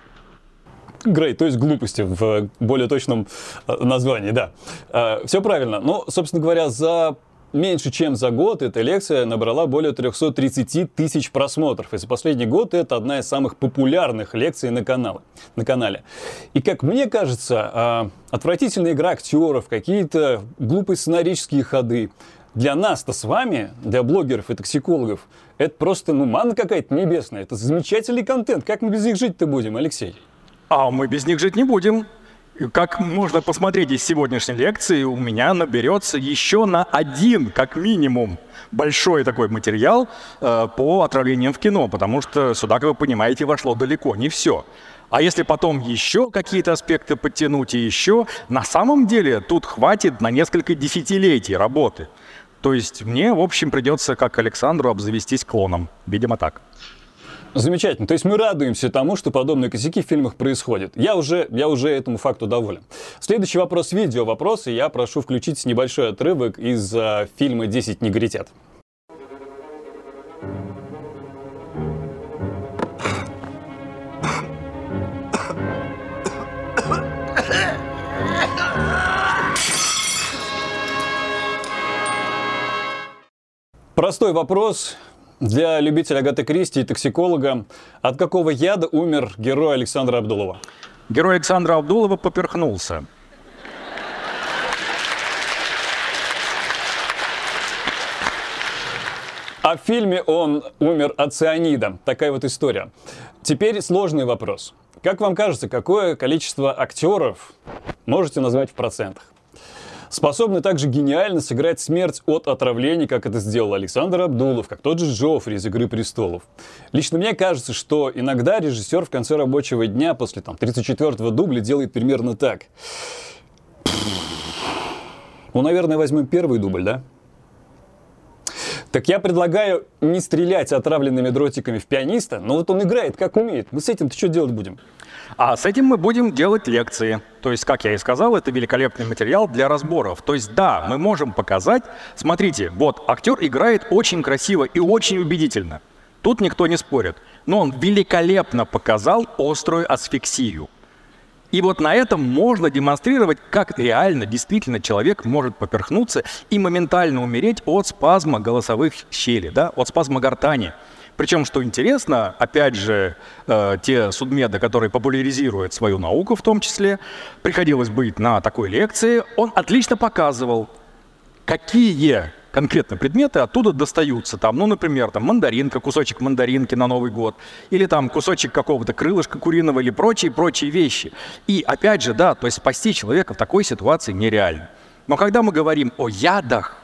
Грей, то есть глупости в более точном э, названии, да. Э, Все правильно. Но, собственно говоря, за меньше чем за год эта лекция набрала более 330 тысяч просмотров. И за последний год это одна из самых популярных лекций на, канале, на канале. И как мне кажется, а, отвратительная игра актеров, какие-то глупые сценарические ходы, для нас-то с вами, для блогеров и токсикологов, это просто, ну, мана какая-то небесная. Это замечательный контент. Как мы без них жить-то будем, Алексей? А мы без них жить не будем. Как можно посмотреть из сегодняшней лекции, у меня наберется еще на один, как минимум, большой такой материал э, по отравлениям в кино, потому что сюда, как вы понимаете, вошло далеко не все. А если потом еще какие-то аспекты подтянуть и еще, на самом деле тут хватит на несколько десятилетий работы. То есть мне, в общем, придется, как Александру, обзавестись клоном. Видимо, так. Замечательно. То есть мы радуемся тому, что подобные косяки в фильмах происходят. Я уже, я уже этому факту доволен. Следующий вопрос видео вопрос, и я прошу включить небольшой отрывок из uh, фильма «10 негритят». Простой вопрос, для любителя Агаты Кристи и токсиколога, от какого яда умер герой Александра Абдулова? Герой Александра Абдулова поперхнулся. А в фильме он умер от цианида. Такая вот история. Теперь сложный вопрос. Как вам кажется, какое количество актеров можете назвать в процентах? Способны также гениально сыграть смерть от отравлений, как это сделал Александр Абдулов, как тот же Джоффри из «Игры престолов». Лично мне кажется, что иногда режиссер в конце рабочего дня после там, 34-го дубля делает примерно так. Ну, наверное, возьмем первый дубль, да? Так я предлагаю не стрелять отравленными дротиками в пианиста, но вот он играет как умеет. Мы с этим-то что делать будем? А с этим мы будем делать лекции. То есть, как я и сказал, это великолепный материал для разборов. То есть, да, мы можем показать, смотрите, вот актер играет очень красиво и очень убедительно. Тут никто не спорит. Но он великолепно показал острую асфиксию. И вот на этом можно демонстрировать, как реально, действительно человек может поперхнуться и моментально умереть от спазма голосовых щелей, да, от спазма гортани. Причем, что интересно, опять же, э, те судмеды, которые популяризируют свою науку в том числе, приходилось быть на такой лекции, он отлично показывал, какие конкретно предметы оттуда достаются. Там, ну, например, там мандаринка, кусочек мандаринки на Новый год, или там кусочек какого-то крылышка куриного или прочие-прочие вещи. И опять же, да, то есть спасти человека в такой ситуации нереально. Но когда мы говорим о ядах,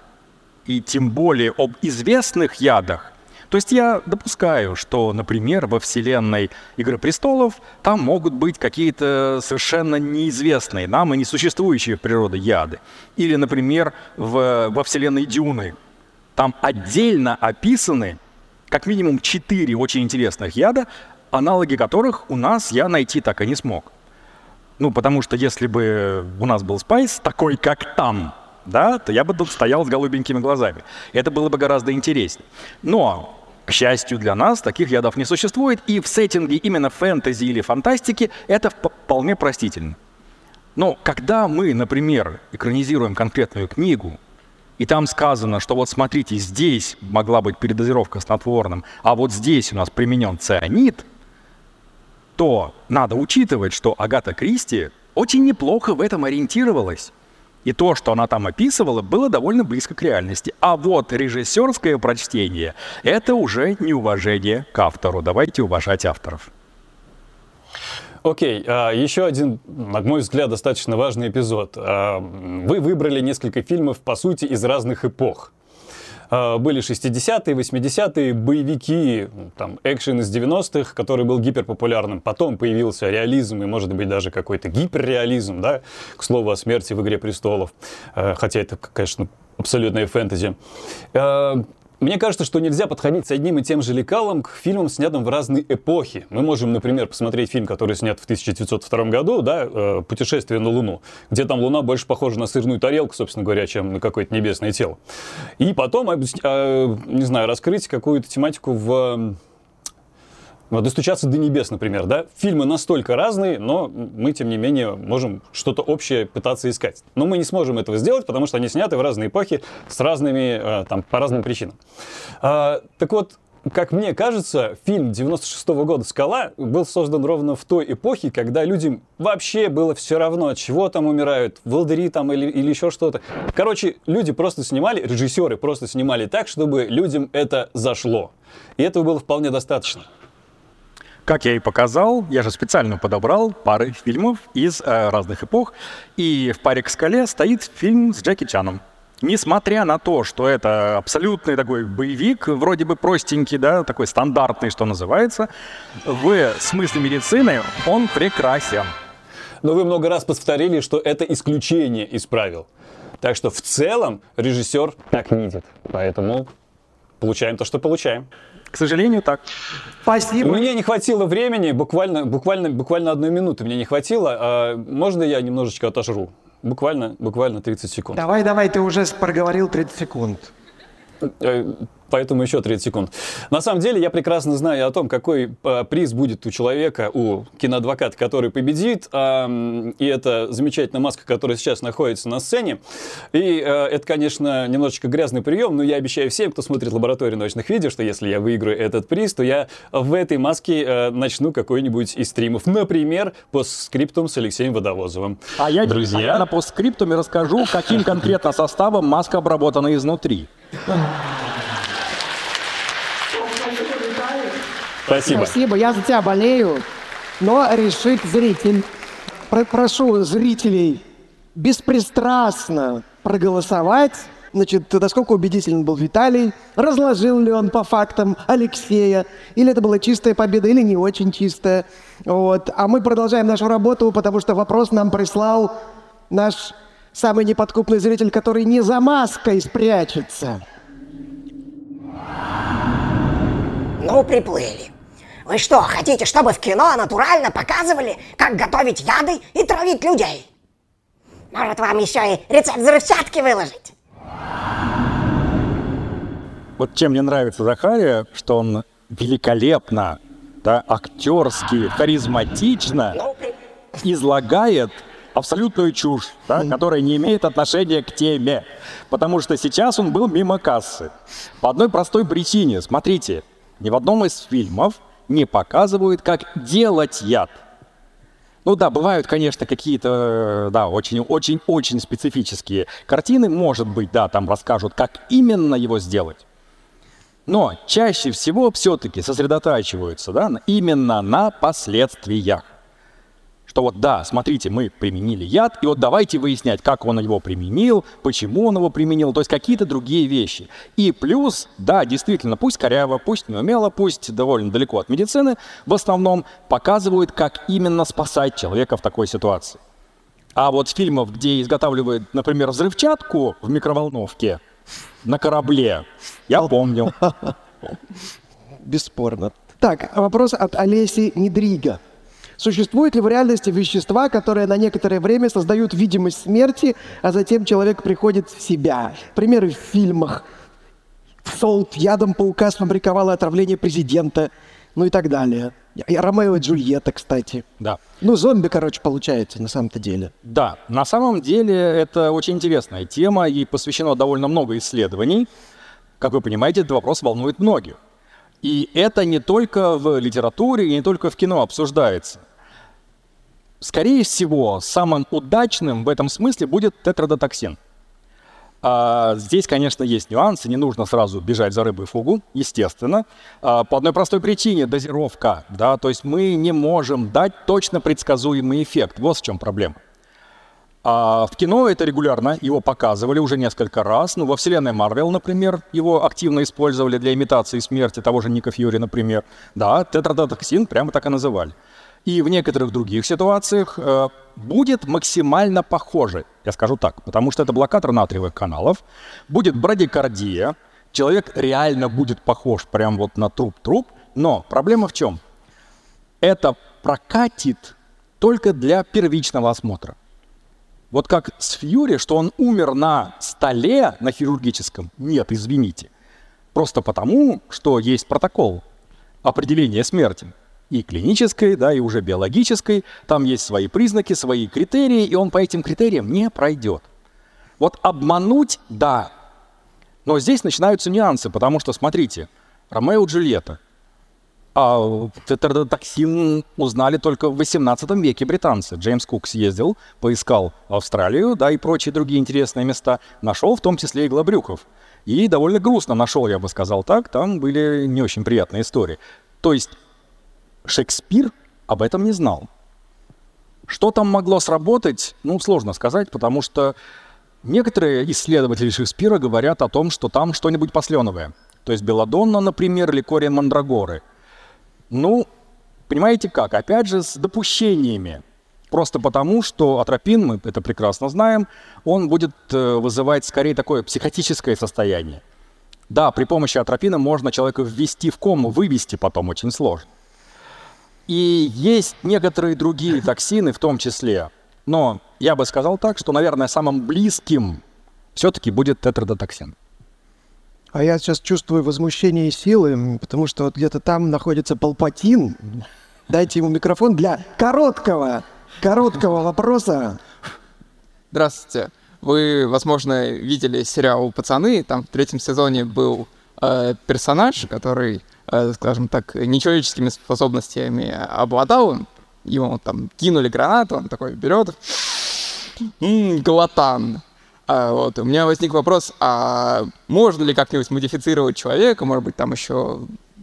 и тем более об известных ядах, то есть я допускаю, что, например, во вселенной «Игры престолов» там могут быть какие-то совершенно неизвестные нам и несуществующие в природе яды. Или, например, в, во вселенной «Дюны» там отдельно описаны как минимум четыре очень интересных яда, аналоги которых у нас я найти так и не смог. Ну, потому что если бы у нас был спайс такой, как там, да, то я бы тут стоял с голубенькими глазами. Это было бы гораздо интереснее. Но к счастью для нас, таких ядов не существует, и в сеттинге именно фэнтези или фантастики это вполне простительно. Но когда мы, например, экранизируем конкретную книгу, и там сказано, что вот смотрите, здесь могла быть передозировка снотворным, а вот здесь у нас применен цианид, то надо учитывать, что Агата Кристи очень неплохо в этом ориентировалась. И то, что она там описывала, было довольно близко к реальности. А вот режиссерское прочтение — это уже неуважение к автору. Давайте уважать авторов. Окей, а, еще один, на мой взгляд, достаточно важный эпизод. А, вы выбрали несколько фильмов, по сути, из разных эпох. А, были 60-е, 80-е, боевики, там, экшен из 90-х, который был гиперпопулярным. Потом появился реализм и, может быть, даже какой-то гиперреализм, да, к слову о смерти в «Игре престолов». Хотя это, конечно, абсолютная фэнтези. Мне кажется, что нельзя подходить с одним и тем же лекалом к фильмам, снятым в разные эпохи. Мы можем, например, посмотреть фильм, который снят в 1902 году, да, э, «Путешествие на Луну», где там Луна больше похожа на сырную тарелку, собственно говоря, чем на какое-то небесное тело. И потом, э, не знаю, раскрыть какую-то тематику в «Достучаться до небес», например, да? Фильмы настолько разные, но мы, тем не менее, можем что-то общее пытаться искать. Но мы не сможем этого сделать, потому что они сняты в разные эпохи с разными, э, там, по разным причинам. А, так вот, как мне кажется, фильм 96 -го года «Скала» был создан ровно в той эпохе, когда людям вообще было все равно, от чего там умирают, волдыри там или, или еще что-то. Короче, люди просто снимали, режиссеры просто снимали так, чтобы людям это зашло. И этого было вполне достаточно. Как я и показал, я же специально подобрал пары фильмов из э, разных эпох, и в паре к скале стоит фильм с Джеки Чаном. Несмотря на то, что это абсолютный такой боевик, вроде бы простенький, да, такой стандартный, что называется, в смысле медицины он прекрасен. Но вы много раз повторили, что это исключение из правил. Так что в целом режиссер так видит. Поэтому получаем то, что получаем. К сожалению, так. Спасибо. Мне не хватило времени, буквально, буквально, буквально одной минуты мне не хватило. А можно я немножечко отожру? Буквально, буквально 30 секунд. Давай, давай, ты уже проговорил 30 секунд. Э, поэтому еще 30 секунд. На самом деле, я прекрасно знаю о том, какой э, приз будет у человека, у киноадвоката, который победит. И это замечательная маска, которая сейчас находится на сцене. И э, это, конечно, немножечко грязный прием, но я обещаю всем, кто смотрит лабораторию ночных видео, что если я выиграю этот приз, то я в этой маске э, начну какой-нибудь из стримов. Например, постскриптум с Алексеем Водовозовым. А я, Друзья, на постскриптуме расскажу, каким конкретно составом маска обработана изнутри. Спасибо. Спасибо, я за тебя болею, но решит зритель. Про прошу зрителей беспристрастно проголосовать. Значит, насколько убедителен был Виталий, разложил ли он по фактам Алексея, или это была чистая победа, или не очень чистая. Вот. А мы продолжаем нашу работу, потому что вопрос нам прислал наш самый неподкупный зритель, который не за маской спрячется. Ну, приплыли. Вы что, хотите, чтобы в кино натурально показывали, как готовить яды и травить людей? Может, вам еще и рецепт взрывчатки выложить? Вот чем мне нравится Захария, что он великолепно, да, актерски, харизматично ну, излагает абсолютную чушь, да, которая не имеет отношения к теме. Потому что сейчас он был мимо кассы. По одной простой причине. Смотрите, ни в одном из фильмов не показывают, как делать яд. Ну да, бывают, конечно, какие-то, да, очень-очень-очень специфические картины. Может быть, да, там расскажут, как именно его сделать. Но чаще всего все-таки сосредотачиваются да, именно на последствиях что вот да, смотрите, мы применили яд, и вот давайте выяснять, как он его применил, почему он его применил, то есть какие-то другие вещи. И плюс, да, действительно, пусть коряво, пусть неумело, пусть довольно далеко от медицины, в основном показывают, как именно спасать человека в такой ситуации. А вот фильмов, где изготавливают, например, взрывчатку в микроволновке на корабле, я помнил. Бесспорно. Так, вопрос от Олеси Недрига. Существуют ли в реальности вещества, которые на некоторое время создают видимость смерти, а затем человек приходит в себя? Примеры в фильмах. Солт ядом паука сфабриковало отравление президента, ну и так далее. И Ромео и Джульетта, кстати. Да. Ну, зомби, короче, получается, на самом-то деле. Да, на самом деле это очень интересная тема, и посвящено довольно много исследований. Как вы понимаете, этот вопрос волнует многих. И это не только в литературе, и не только в кино обсуждается. Скорее всего, самым удачным в этом смысле будет тетрадотоксин. А здесь, конечно, есть нюансы, не нужно сразу бежать за рыбой фугу, естественно. А, по одной простой причине – дозировка. Да? То есть мы не можем дать точно предсказуемый эффект. Вот в чем проблема. А в кино это регулярно, его показывали уже несколько раз. Ну, во вселенной Марвел, например, его активно использовали для имитации смерти того же Ника Фьюри, например. Да, тетрадотоксин прямо так и называли. И в некоторых других ситуациях э, будет максимально похоже, я скажу так, потому что это блокатор натриевых каналов, будет брадикардия, человек реально будет похож прям вот на труп-труп, но проблема в чем? Это прокатит только для первичного осмотра. Вот как с Фьюри, что он умер на столе, на хирургическом, нет, извините. Просто потому, что есть протокол определения смерти. И клинической, да, и уже биологической. Там есть свои признаки, свои критерии, и он по этим критериям не пройдет. Вот обмануть – да. Но здесь начинаются нюансы, потому что, смотрите, Ромео и Джульетта – а тетрадотоксин узнали только в 18 веке британцы. Джеймс Кук съездил, поискал Австралию, да, и прочие другие интересные места. Нашел в том числе и Глобрюхов. И довольно грустно нашел, я бы сказал так. Там были не очень приятные истории. То есть Шекспир об этом не знал. Что там могло сработать, ну, сложно сказать, потому что некоторые исследователи Шекспира говорят о том, что там что-нибудь посленовое. То есть Беладонна, например, или Корин Мандрагоры – ну, понимаете как? Опять же, с допущениями. Просто потому, что атропин, мы это прекрасно знаем, он будет э, вызывать скорее такое психотическое состояние. Да, при помощи атропина можно человека ввести в кому, вывести потом очень сложно. И есть некоторые другие токсины в том числе. Но я бы сказал так, что, наверное, самым близким все-таки будет тетрадотоксин. А я сейчас чувствую возмущение и силы, потому что вот где-то там находится Палпатин. Дайте ему микрофон для короткого, короткого вопроса. Здравствуйте. Вы, возможно, видели сериал «Пацаны». Там в третьем сезоне был э, персонаж, который, скажем так, нечеловеческими способностями обладал. Ему там кинули гранату, он такой берет, м-м, глотан. А, вот, у меня возник вопрос, а можно ли как-нибудь модифицировать человека, может быть, там еще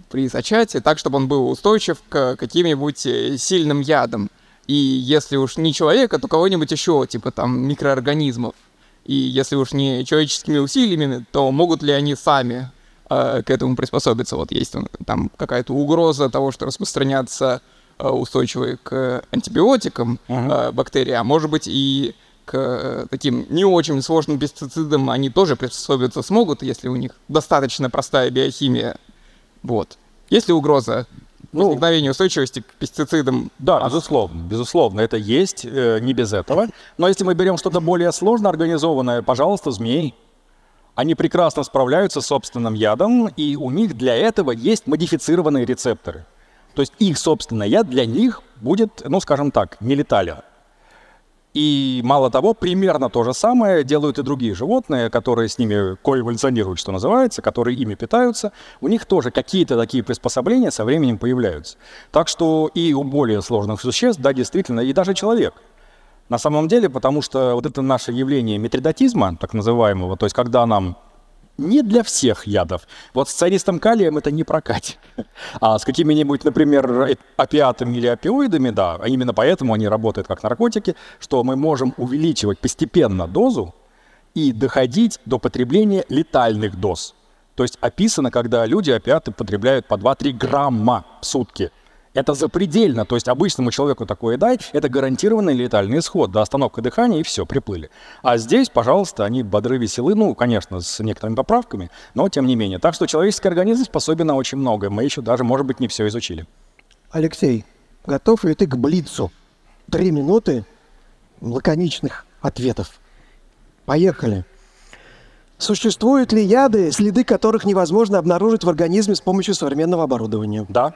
при зачатии, так, чтобы он был устойчив к каким-нибудь э, сильным ядам? И если уж не человека, то кого-нибудь еще, типа там микроорганизмов. И если уж не человеческими усилиями, то могут ли они сами э, к этому приспособиться? Вот есть там какая-то угроза того, что распространятся э, устойчивые к антибиотикам uh-huh. э, бактерии, а может быть и к э, таким не очень сложным пестицидам они тоже приспособиться смогут, если у них достаточно простая биохимия. Вот. Есть ли угроза ну, устойчивости к пестицидам? Да, безусловно, безусловно, это есть, э, не без этого. Но если мы берем что-то более сложно организованное, пожалуйста, змеи. Они прекрасно справляются с собственным ядом, и у них для этого есть модифицированные рецепторы. То есть их собственный яд для них будет, ну, скажем так, не летален. И мало того, примерно то же самое делают и другие животные, которые с ними коэволюционируют, что называется, которые ими питаются. У них тоже какие-то такие приспособления со временем появляются. Так что и у более сложных существ, да, действительно, и даже человек. На самом деле, потому что вот это наше явление метридотизма, так называемого, то есть когда нам не для всех ядов. Вот с цианистым калием это не прокатит. А с какими-нибудь, например, опиатами или опиоидами, да, а именно поэтому они работают как наркотики, что мы можем увеличивать постепенно дозу и доходить до потребления летальных доз. То есть описано, когда люди опиаты потребляют по 2-3 грамма в сутки – это запредельно. То есть обычному человеку такое дай, это гарантированный летальный исход. До остановка дыхания и все, приплыли. А здесь, пожалуйста, они бодры, веселы, ну, конечно, с некоторыми поправками, но тем не менее. Так что человеческий организм способен на очень многое. Мы еще даже, может быть, не все изучили. Алексей, готов ли ты к Блицу? Три минуты лаконичных ответов. Поехали. Существуют ли яды, следы которых невозможно обнаружить в организме с помощью современного оборудования? Да.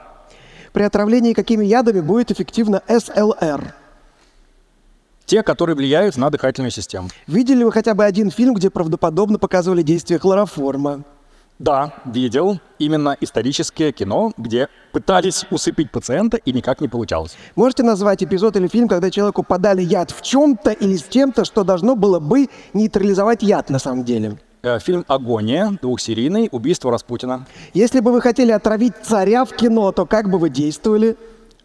При отравлении какими ядами будет эффективно СЛР? Те, которые влияют на дыхательную систему. Видели вы хотя бы один фильм, где правдоподобно показывали действие хлороформа? Да, видел. Именно историческое кино, где пытались усыпить пациента и никак не получалось. Можете назвать эпизод или фильм, когда человеку подали яд в чем-то или с чем-то, что должно было бы нейтрализовать яд на самом деле? Э, Фильм «Агония», двухсерийный, «Убийство Распутина». Если бы вы хотели отравить царя в кино, то как бы вы действовали?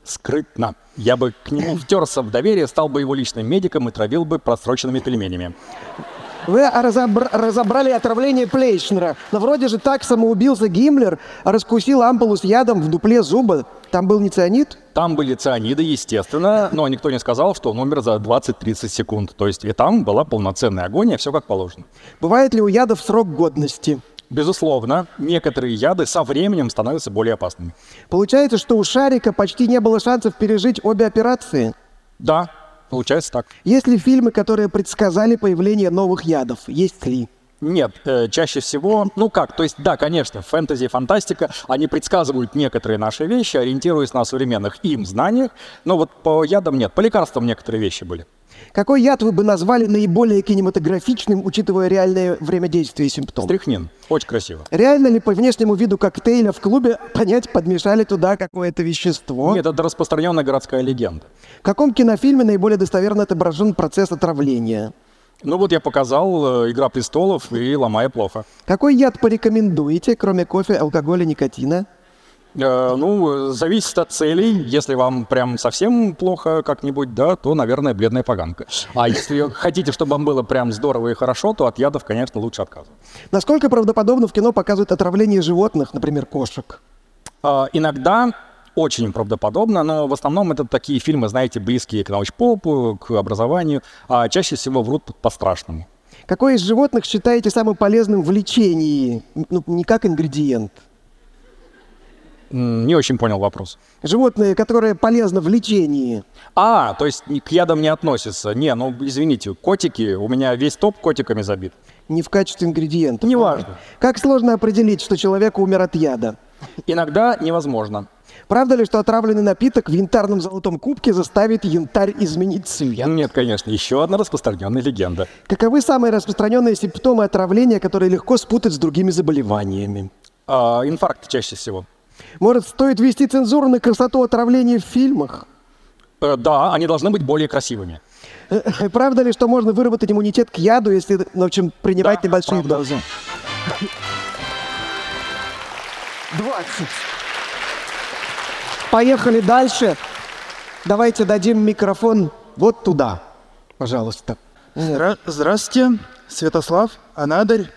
Скрытно. Я бы к нему втерся в доверие, стал бы его личным медиком и травил бы просроченными пельменями. Вы разобр- разобрали отравление Плейшнера. Но вроде же так самоубился Гиммлер, раскусил ампулу с ядом в дупле зуба. Там был не цианид? Там были цианиды, естественно, но никто не сказал, что он умер за 20-30 секунд. То есть и там была полноценная агония, все как положено. Бывает ли у ядов срок годности? Безусловно, некоторые яды со временем становятся более опасными. Получается, что у Шарика почти не было шансов пережить обе операции. Да, получается так. Есть ли фильмы, которые предсказали появление новых ядов? Есть ли? Нет, э, чаще всего, ну как, то есть да, конечно, фэнтези и фантастика, они предсказывают некоторые наши вещи, ориентируясь на современных им знаниях, но вот по ядам нет, по лекарствам некоторые вещи были. Какой яд вы бы назвали наиболее кинематографичным, учитывая реальное время действия и симптомы? Стрихнин, очень красиво. Реально ли по внешнему виду коктейля в клубе понять, подмешали туда какое-то вещество? Нет, это распространенная городская легенда. В каком кинофильме наиболее достоверно отображен процесс отравления? Ну вот я показал э, «Игра престолов» и «Ломая плохо». Какой яд порекомендуете, кроме кофе, алкоголя, никотина? Э, ну, зависит от целей. Если вам прям совсем плохо как-нибудь, да, то, наверное, бледная поганка. А если хотите, чтобы вам было прям здорово и хорошо, то от ядов, конечно, лучше отказываться. Насколько правдоподобно в кино показывают отравление животных, например, кошек? А, Иногда очень правдоподобно, но в основном это такие фильмы, знаете, близкие к научпопу, к образованию, а чаще всего врут по-страшному. Какой из животных считаете самым полезным в лечении? Ну, не как ингредиент. Не очень понял вопрос. Животное, которое полезно в лечении. А, то есть к ядам не относится. Не, ну извините, котики, у меня весь топ котиками забит. Не в качестве ингредиента. Неважно. Как сложно определить, что человек умер от яда? Иногда невозможно. Правда ли, что отравленный напиток в янтарном золотом кубке заставит янтарь изменить цвет? Нет, конечно, еще одна распространенная легенда. Каковы самые распространенные симптомы отравления, которые легко спутать с другими заболеваниями? А, инфаркт чаще всего. Может, стоит ввести цензуру на красоту отравления в фильмах? Э, да, они должны быть более красивыми. Э, Правда ли, что можно выработать иммунитет к яду, если, ну, в общем, принимать Да, небольшие правда. дозы? 20. Поехали дальше. Давайте дадим микрофон вот туда, пожалуйста. Здра- Здравствуйте, Святослав, Анадырь.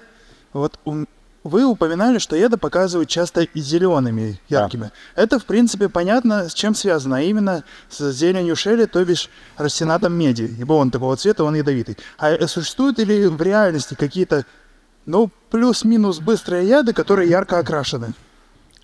Вот ум- вы упоминали, что яды показывают часто зелеными, яркими. Это, в принципе, понятно, с чем связано, а именно с зеленью шели, то бишь растинатом меди, ибо он такого цвета, он ядовитый. А э, существуют ли в реальности какие-то, ну, плюс-минус быстрые яды, которые ярко окрашены?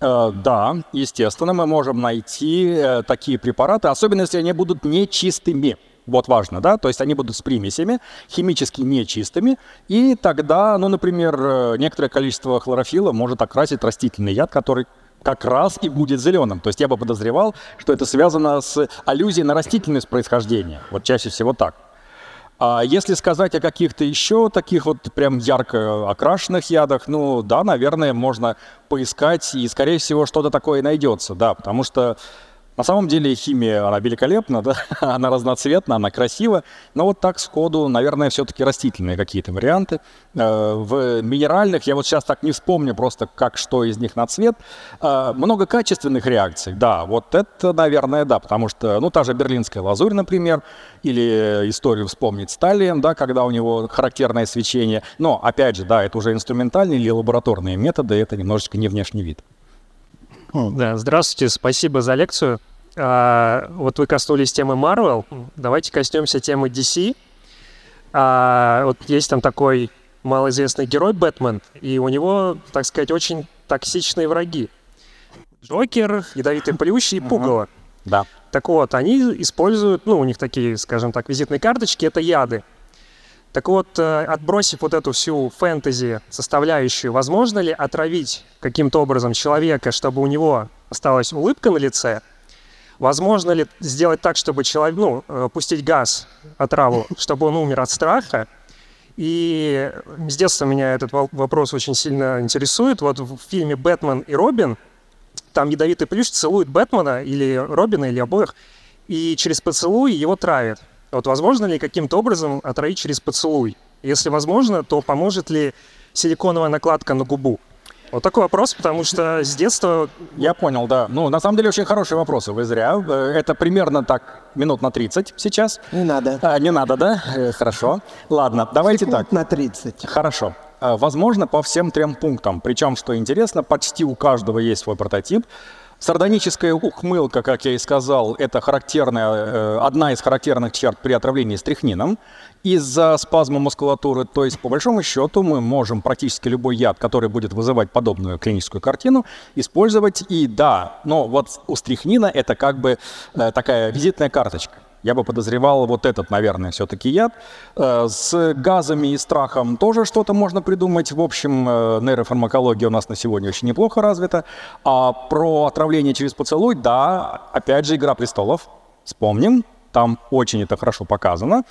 Э, да, естественно, мы можем найти э, такие препараты, особенно если они будут нечистыми. Вот важно, да, то есть они будут с примесями, химически нечистыми, и тогда, ну, например, э, некоторое количество хлорофила может окрасить растительный яд, который как раз и будет зеленым. То есть я бы подозревал, что это связано с аллюзией на растительность происхождения. Вот чаще всего так. А если сказать о каких-то еще таких вот прям ярко окрашенных ядах, ну да, наверное, можно поискать, и, скорее всего, что-то такое найдется, да, потому что на самом деле химия, она великолепна, да, она разноцветна, она красива, но вот так сходу, наверное, все-таки растительные какие-то варианты. Э, В минеральных, я вот сейчас так не вспомню просто, как что из них на цвет, э, много качественных реакций, да, вот это, наверное, да, потому что, ну, та же берлинская лазурь, например, или историю вспомнить стали, да, когда у него характерное свечение, но, опять же, да, это уже инструментальные или лабораторные методы, это немножечко не внешний вид. Да, здравствуйте, спасибо за лекцию. А, вот вы коснулись темы Marvel, давайте коснемся темы DC. А, вот есть там такой малоизвестный герой Бэтмен, и у него, так сказать, очень токсичные враги. Джокер, ядовитый плющ и пугало. Да. Так вот, они используют, ну, у них такие, скажем так, визитные карточки, это яды. Так вот, э, отбросив вот эту всю фэнтези составляющую, возможно ли отравить каким-то образом человека, чтобы у него осталась улыбка на лице, Возможно ли сделать так, чтобы человек, ну, э, пустить газ, отраву, чтобы он умер от страха? И с детства меня этот вопрос очень сильно интересует. Вот в фильме «Бэтмен и Робин» там ядовитый плющ целует Бэтмена или Робина, или обоих, и через поцелуй его травит. Вот возможно ли каким-то образом отравить через поцелуй? Если возможно, то поможет ли силиконовая накладка на губу? Вот такой вопрос, потому что с детства... Я понял, да. Ну, на самом деле, очень хорошие вопросы. Вы зря. Э, Это примерно так минут на 30 сейчас. Не надо. А, не надо, да? Э, Хорошо. Ладно, давайте так. На 30. Хорошо. Э, Возможно, по всем трем пунктам. Причем, что интересно, почти у каждого есть свой прототип. Сардоническая ухмылка, как я и сказал, это характерная, э, одна из характерных черт при отравлении стрихнином из-за спазма мускулатуры. То есть, по большому счету, мы можем практически любой яд, который будет вызывать подобную клиническую картину, использовать. И да, но вот у стрихнина это как бы э, такая визитная карточка. Я бы подозревал вот этот, наверное, все-таки яд. Э, С газами и страхом тоже что-то можно придумать. В общем, э, нейрофармакология у нас на сегодня очень неплохо развита. А про отравление через поцелуй, да, опять же, «Игра престолов». Вспомним, там очень это хорошо показано.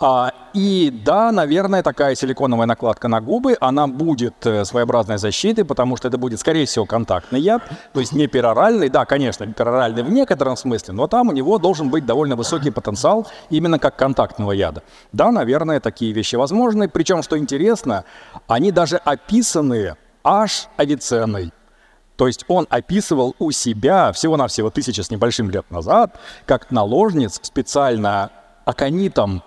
А, и да, наверное, такая силиконовая накладка на губы, она будет э, своеобразной защитой, потому что это будет, скорее всего, контактный яд, то есть не пероральный. Да, конечно, пероральный в некотором смысле, но там у него должен быть довольно высокий потенциал именно как контактного яда. Да, наверное, такие вещи возможны. Причем, что интересно, они даже описаны аж Авиценной. То есть он описывал у себя всего-навсего тысячи с небольшим лет назад, как наложниц специально аконитом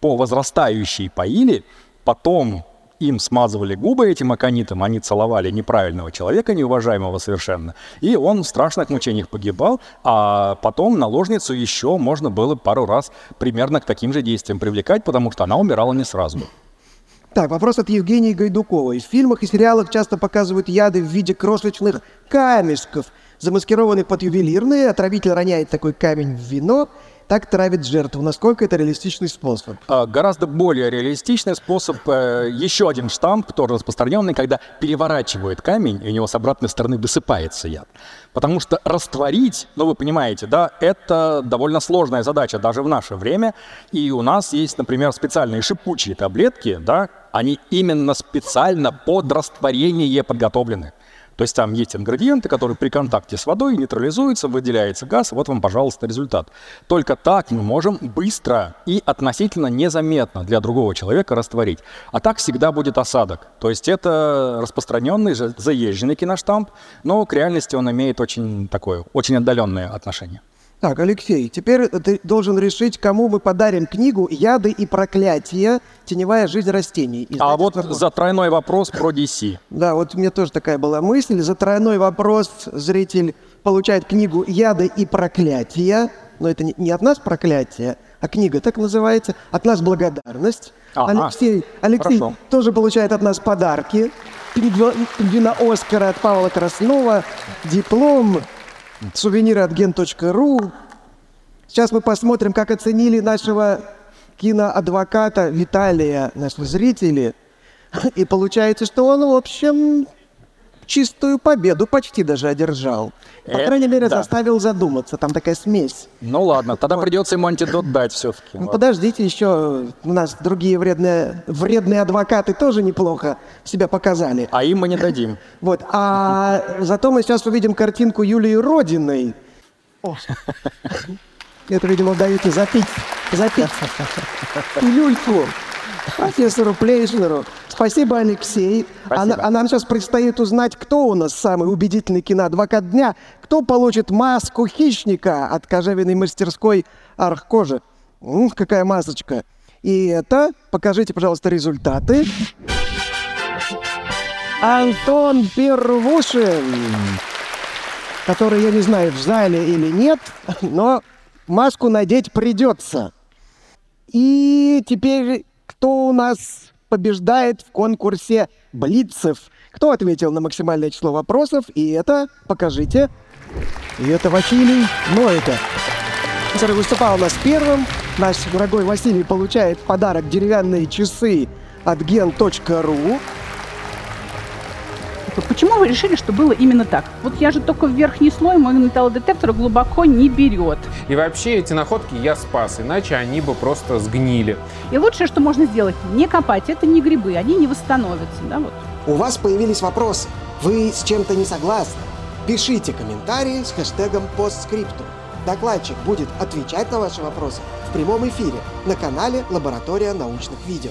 по возрастающей поили, потом им смазывали губы этим аконитом, они целовали неправильного человека, неуважаемого совершенно, и он в страшных мучениях погибал, а потом наложницу еще можно было пару раз примерно к таким же действиям привлекать, потому что она умирала не сразу. Так, вопрос от Евгении Гайдуковой. В фильмах и сериалах часто показывают яды в виде крошечных камешков, замаскированных под ювелирные. Отравитель роняет такой камень в вино, так травит жертву. Насколько это реалистичный способ? А, Гораздо более реалистичный способ, э, еще один штамп, тоже распространенный, когда переворачивают камень, и у него с обратной стороны высыпается яд. Потому что растворить, ну вы понимаете, да, это довольно сложная задача даже в наше время. И у нас есть, например, специальные шипучие таблетки, да, они именно специально под растворение подготовлены. То есть там есть ингредиенты, которые при контакте с водой нейтрализуются, выделяется газ, вот вам, пожалуйста, результат. Только так мы можем быстро и относительно незаметно для другого человека растворить. А так всегда будет осадок. То есть это распространенный, же- заезженный киноштамп, но к реальности он имеет очень такое, очень отдаленное отношение. Так, Алексей, теперь ты должен решить, кому мы подарим книгу «Яды и проклятия. Теневая жизнь растений». А вот за тройной вопрос про DC. Да, вот у меня тоже такая была мысль. За тройной вопрос зритель получает книгу «Яды и проклятия». Но это не, от нас проклятие, а книга так называется. От нас благодарность. Ага, Алексей, Алексей хорошо. тоже получает от нас подарки. Пингви- Пингвина Оскара от Павла Краснова, диплом, сувениры от gen.ru. Сейчас мы посмотрим, как оценили нашего киноадвоката Виталия, нашего зрители. И получается, что он, в общем, чистую победу почти даже одержал. По Э, крайней мере, да. заставил задуматься. Там такая смесь. Ну ладно, тогда придется ему антидот дать все-таки. Ну, подождите, еще у нас другие вредные, вредные адвокаты тоже неплохо себя показали. А им мы не дадим. Вот, а зато мы сейчас увидим картинку Юлии Родиной. О. Это, видимо, даете запить, запить Юльку, профессору Плейшнеру. Спасибо, Алексей. А, на- а нам сейчас предстоит узнать, кто у нас самый убедительный киноадвокат дня, кто получит маску хищника от кожевенной мастерской Архкожи. Ух, какая масочка. И это, покажите, пожалуйста, результаты. Антон Первушин, который, я не знаю, в зале или нет, но маску надеть придется. И теперь кто у нас побеждает в конкурсе Блицев? Кто ответил на максимальное число вопросов? И это, покажите. И это Василий Ноэка, который выступал у нас первым. Наш дорогой Василий получает в подарок деревянные часы от gen.ru. Вот почему вы решили, что было именно так? Вот я же только в верхний слой, мой металлодетектор глубоко не берет. И вообще эти находки я спас, иначе они бы просто сгнили. И лучшее, что можно сделать, не копать. Это не грибы, они не восстановятся. Да, вот. У вас появились вопросы. Вы с чем-то не согласны? Пишите комментарии с хэштегом постскриптум. Докладчик будет отвечать на ваши вопросы в прямом эфире на канале Лаборатория научных видео.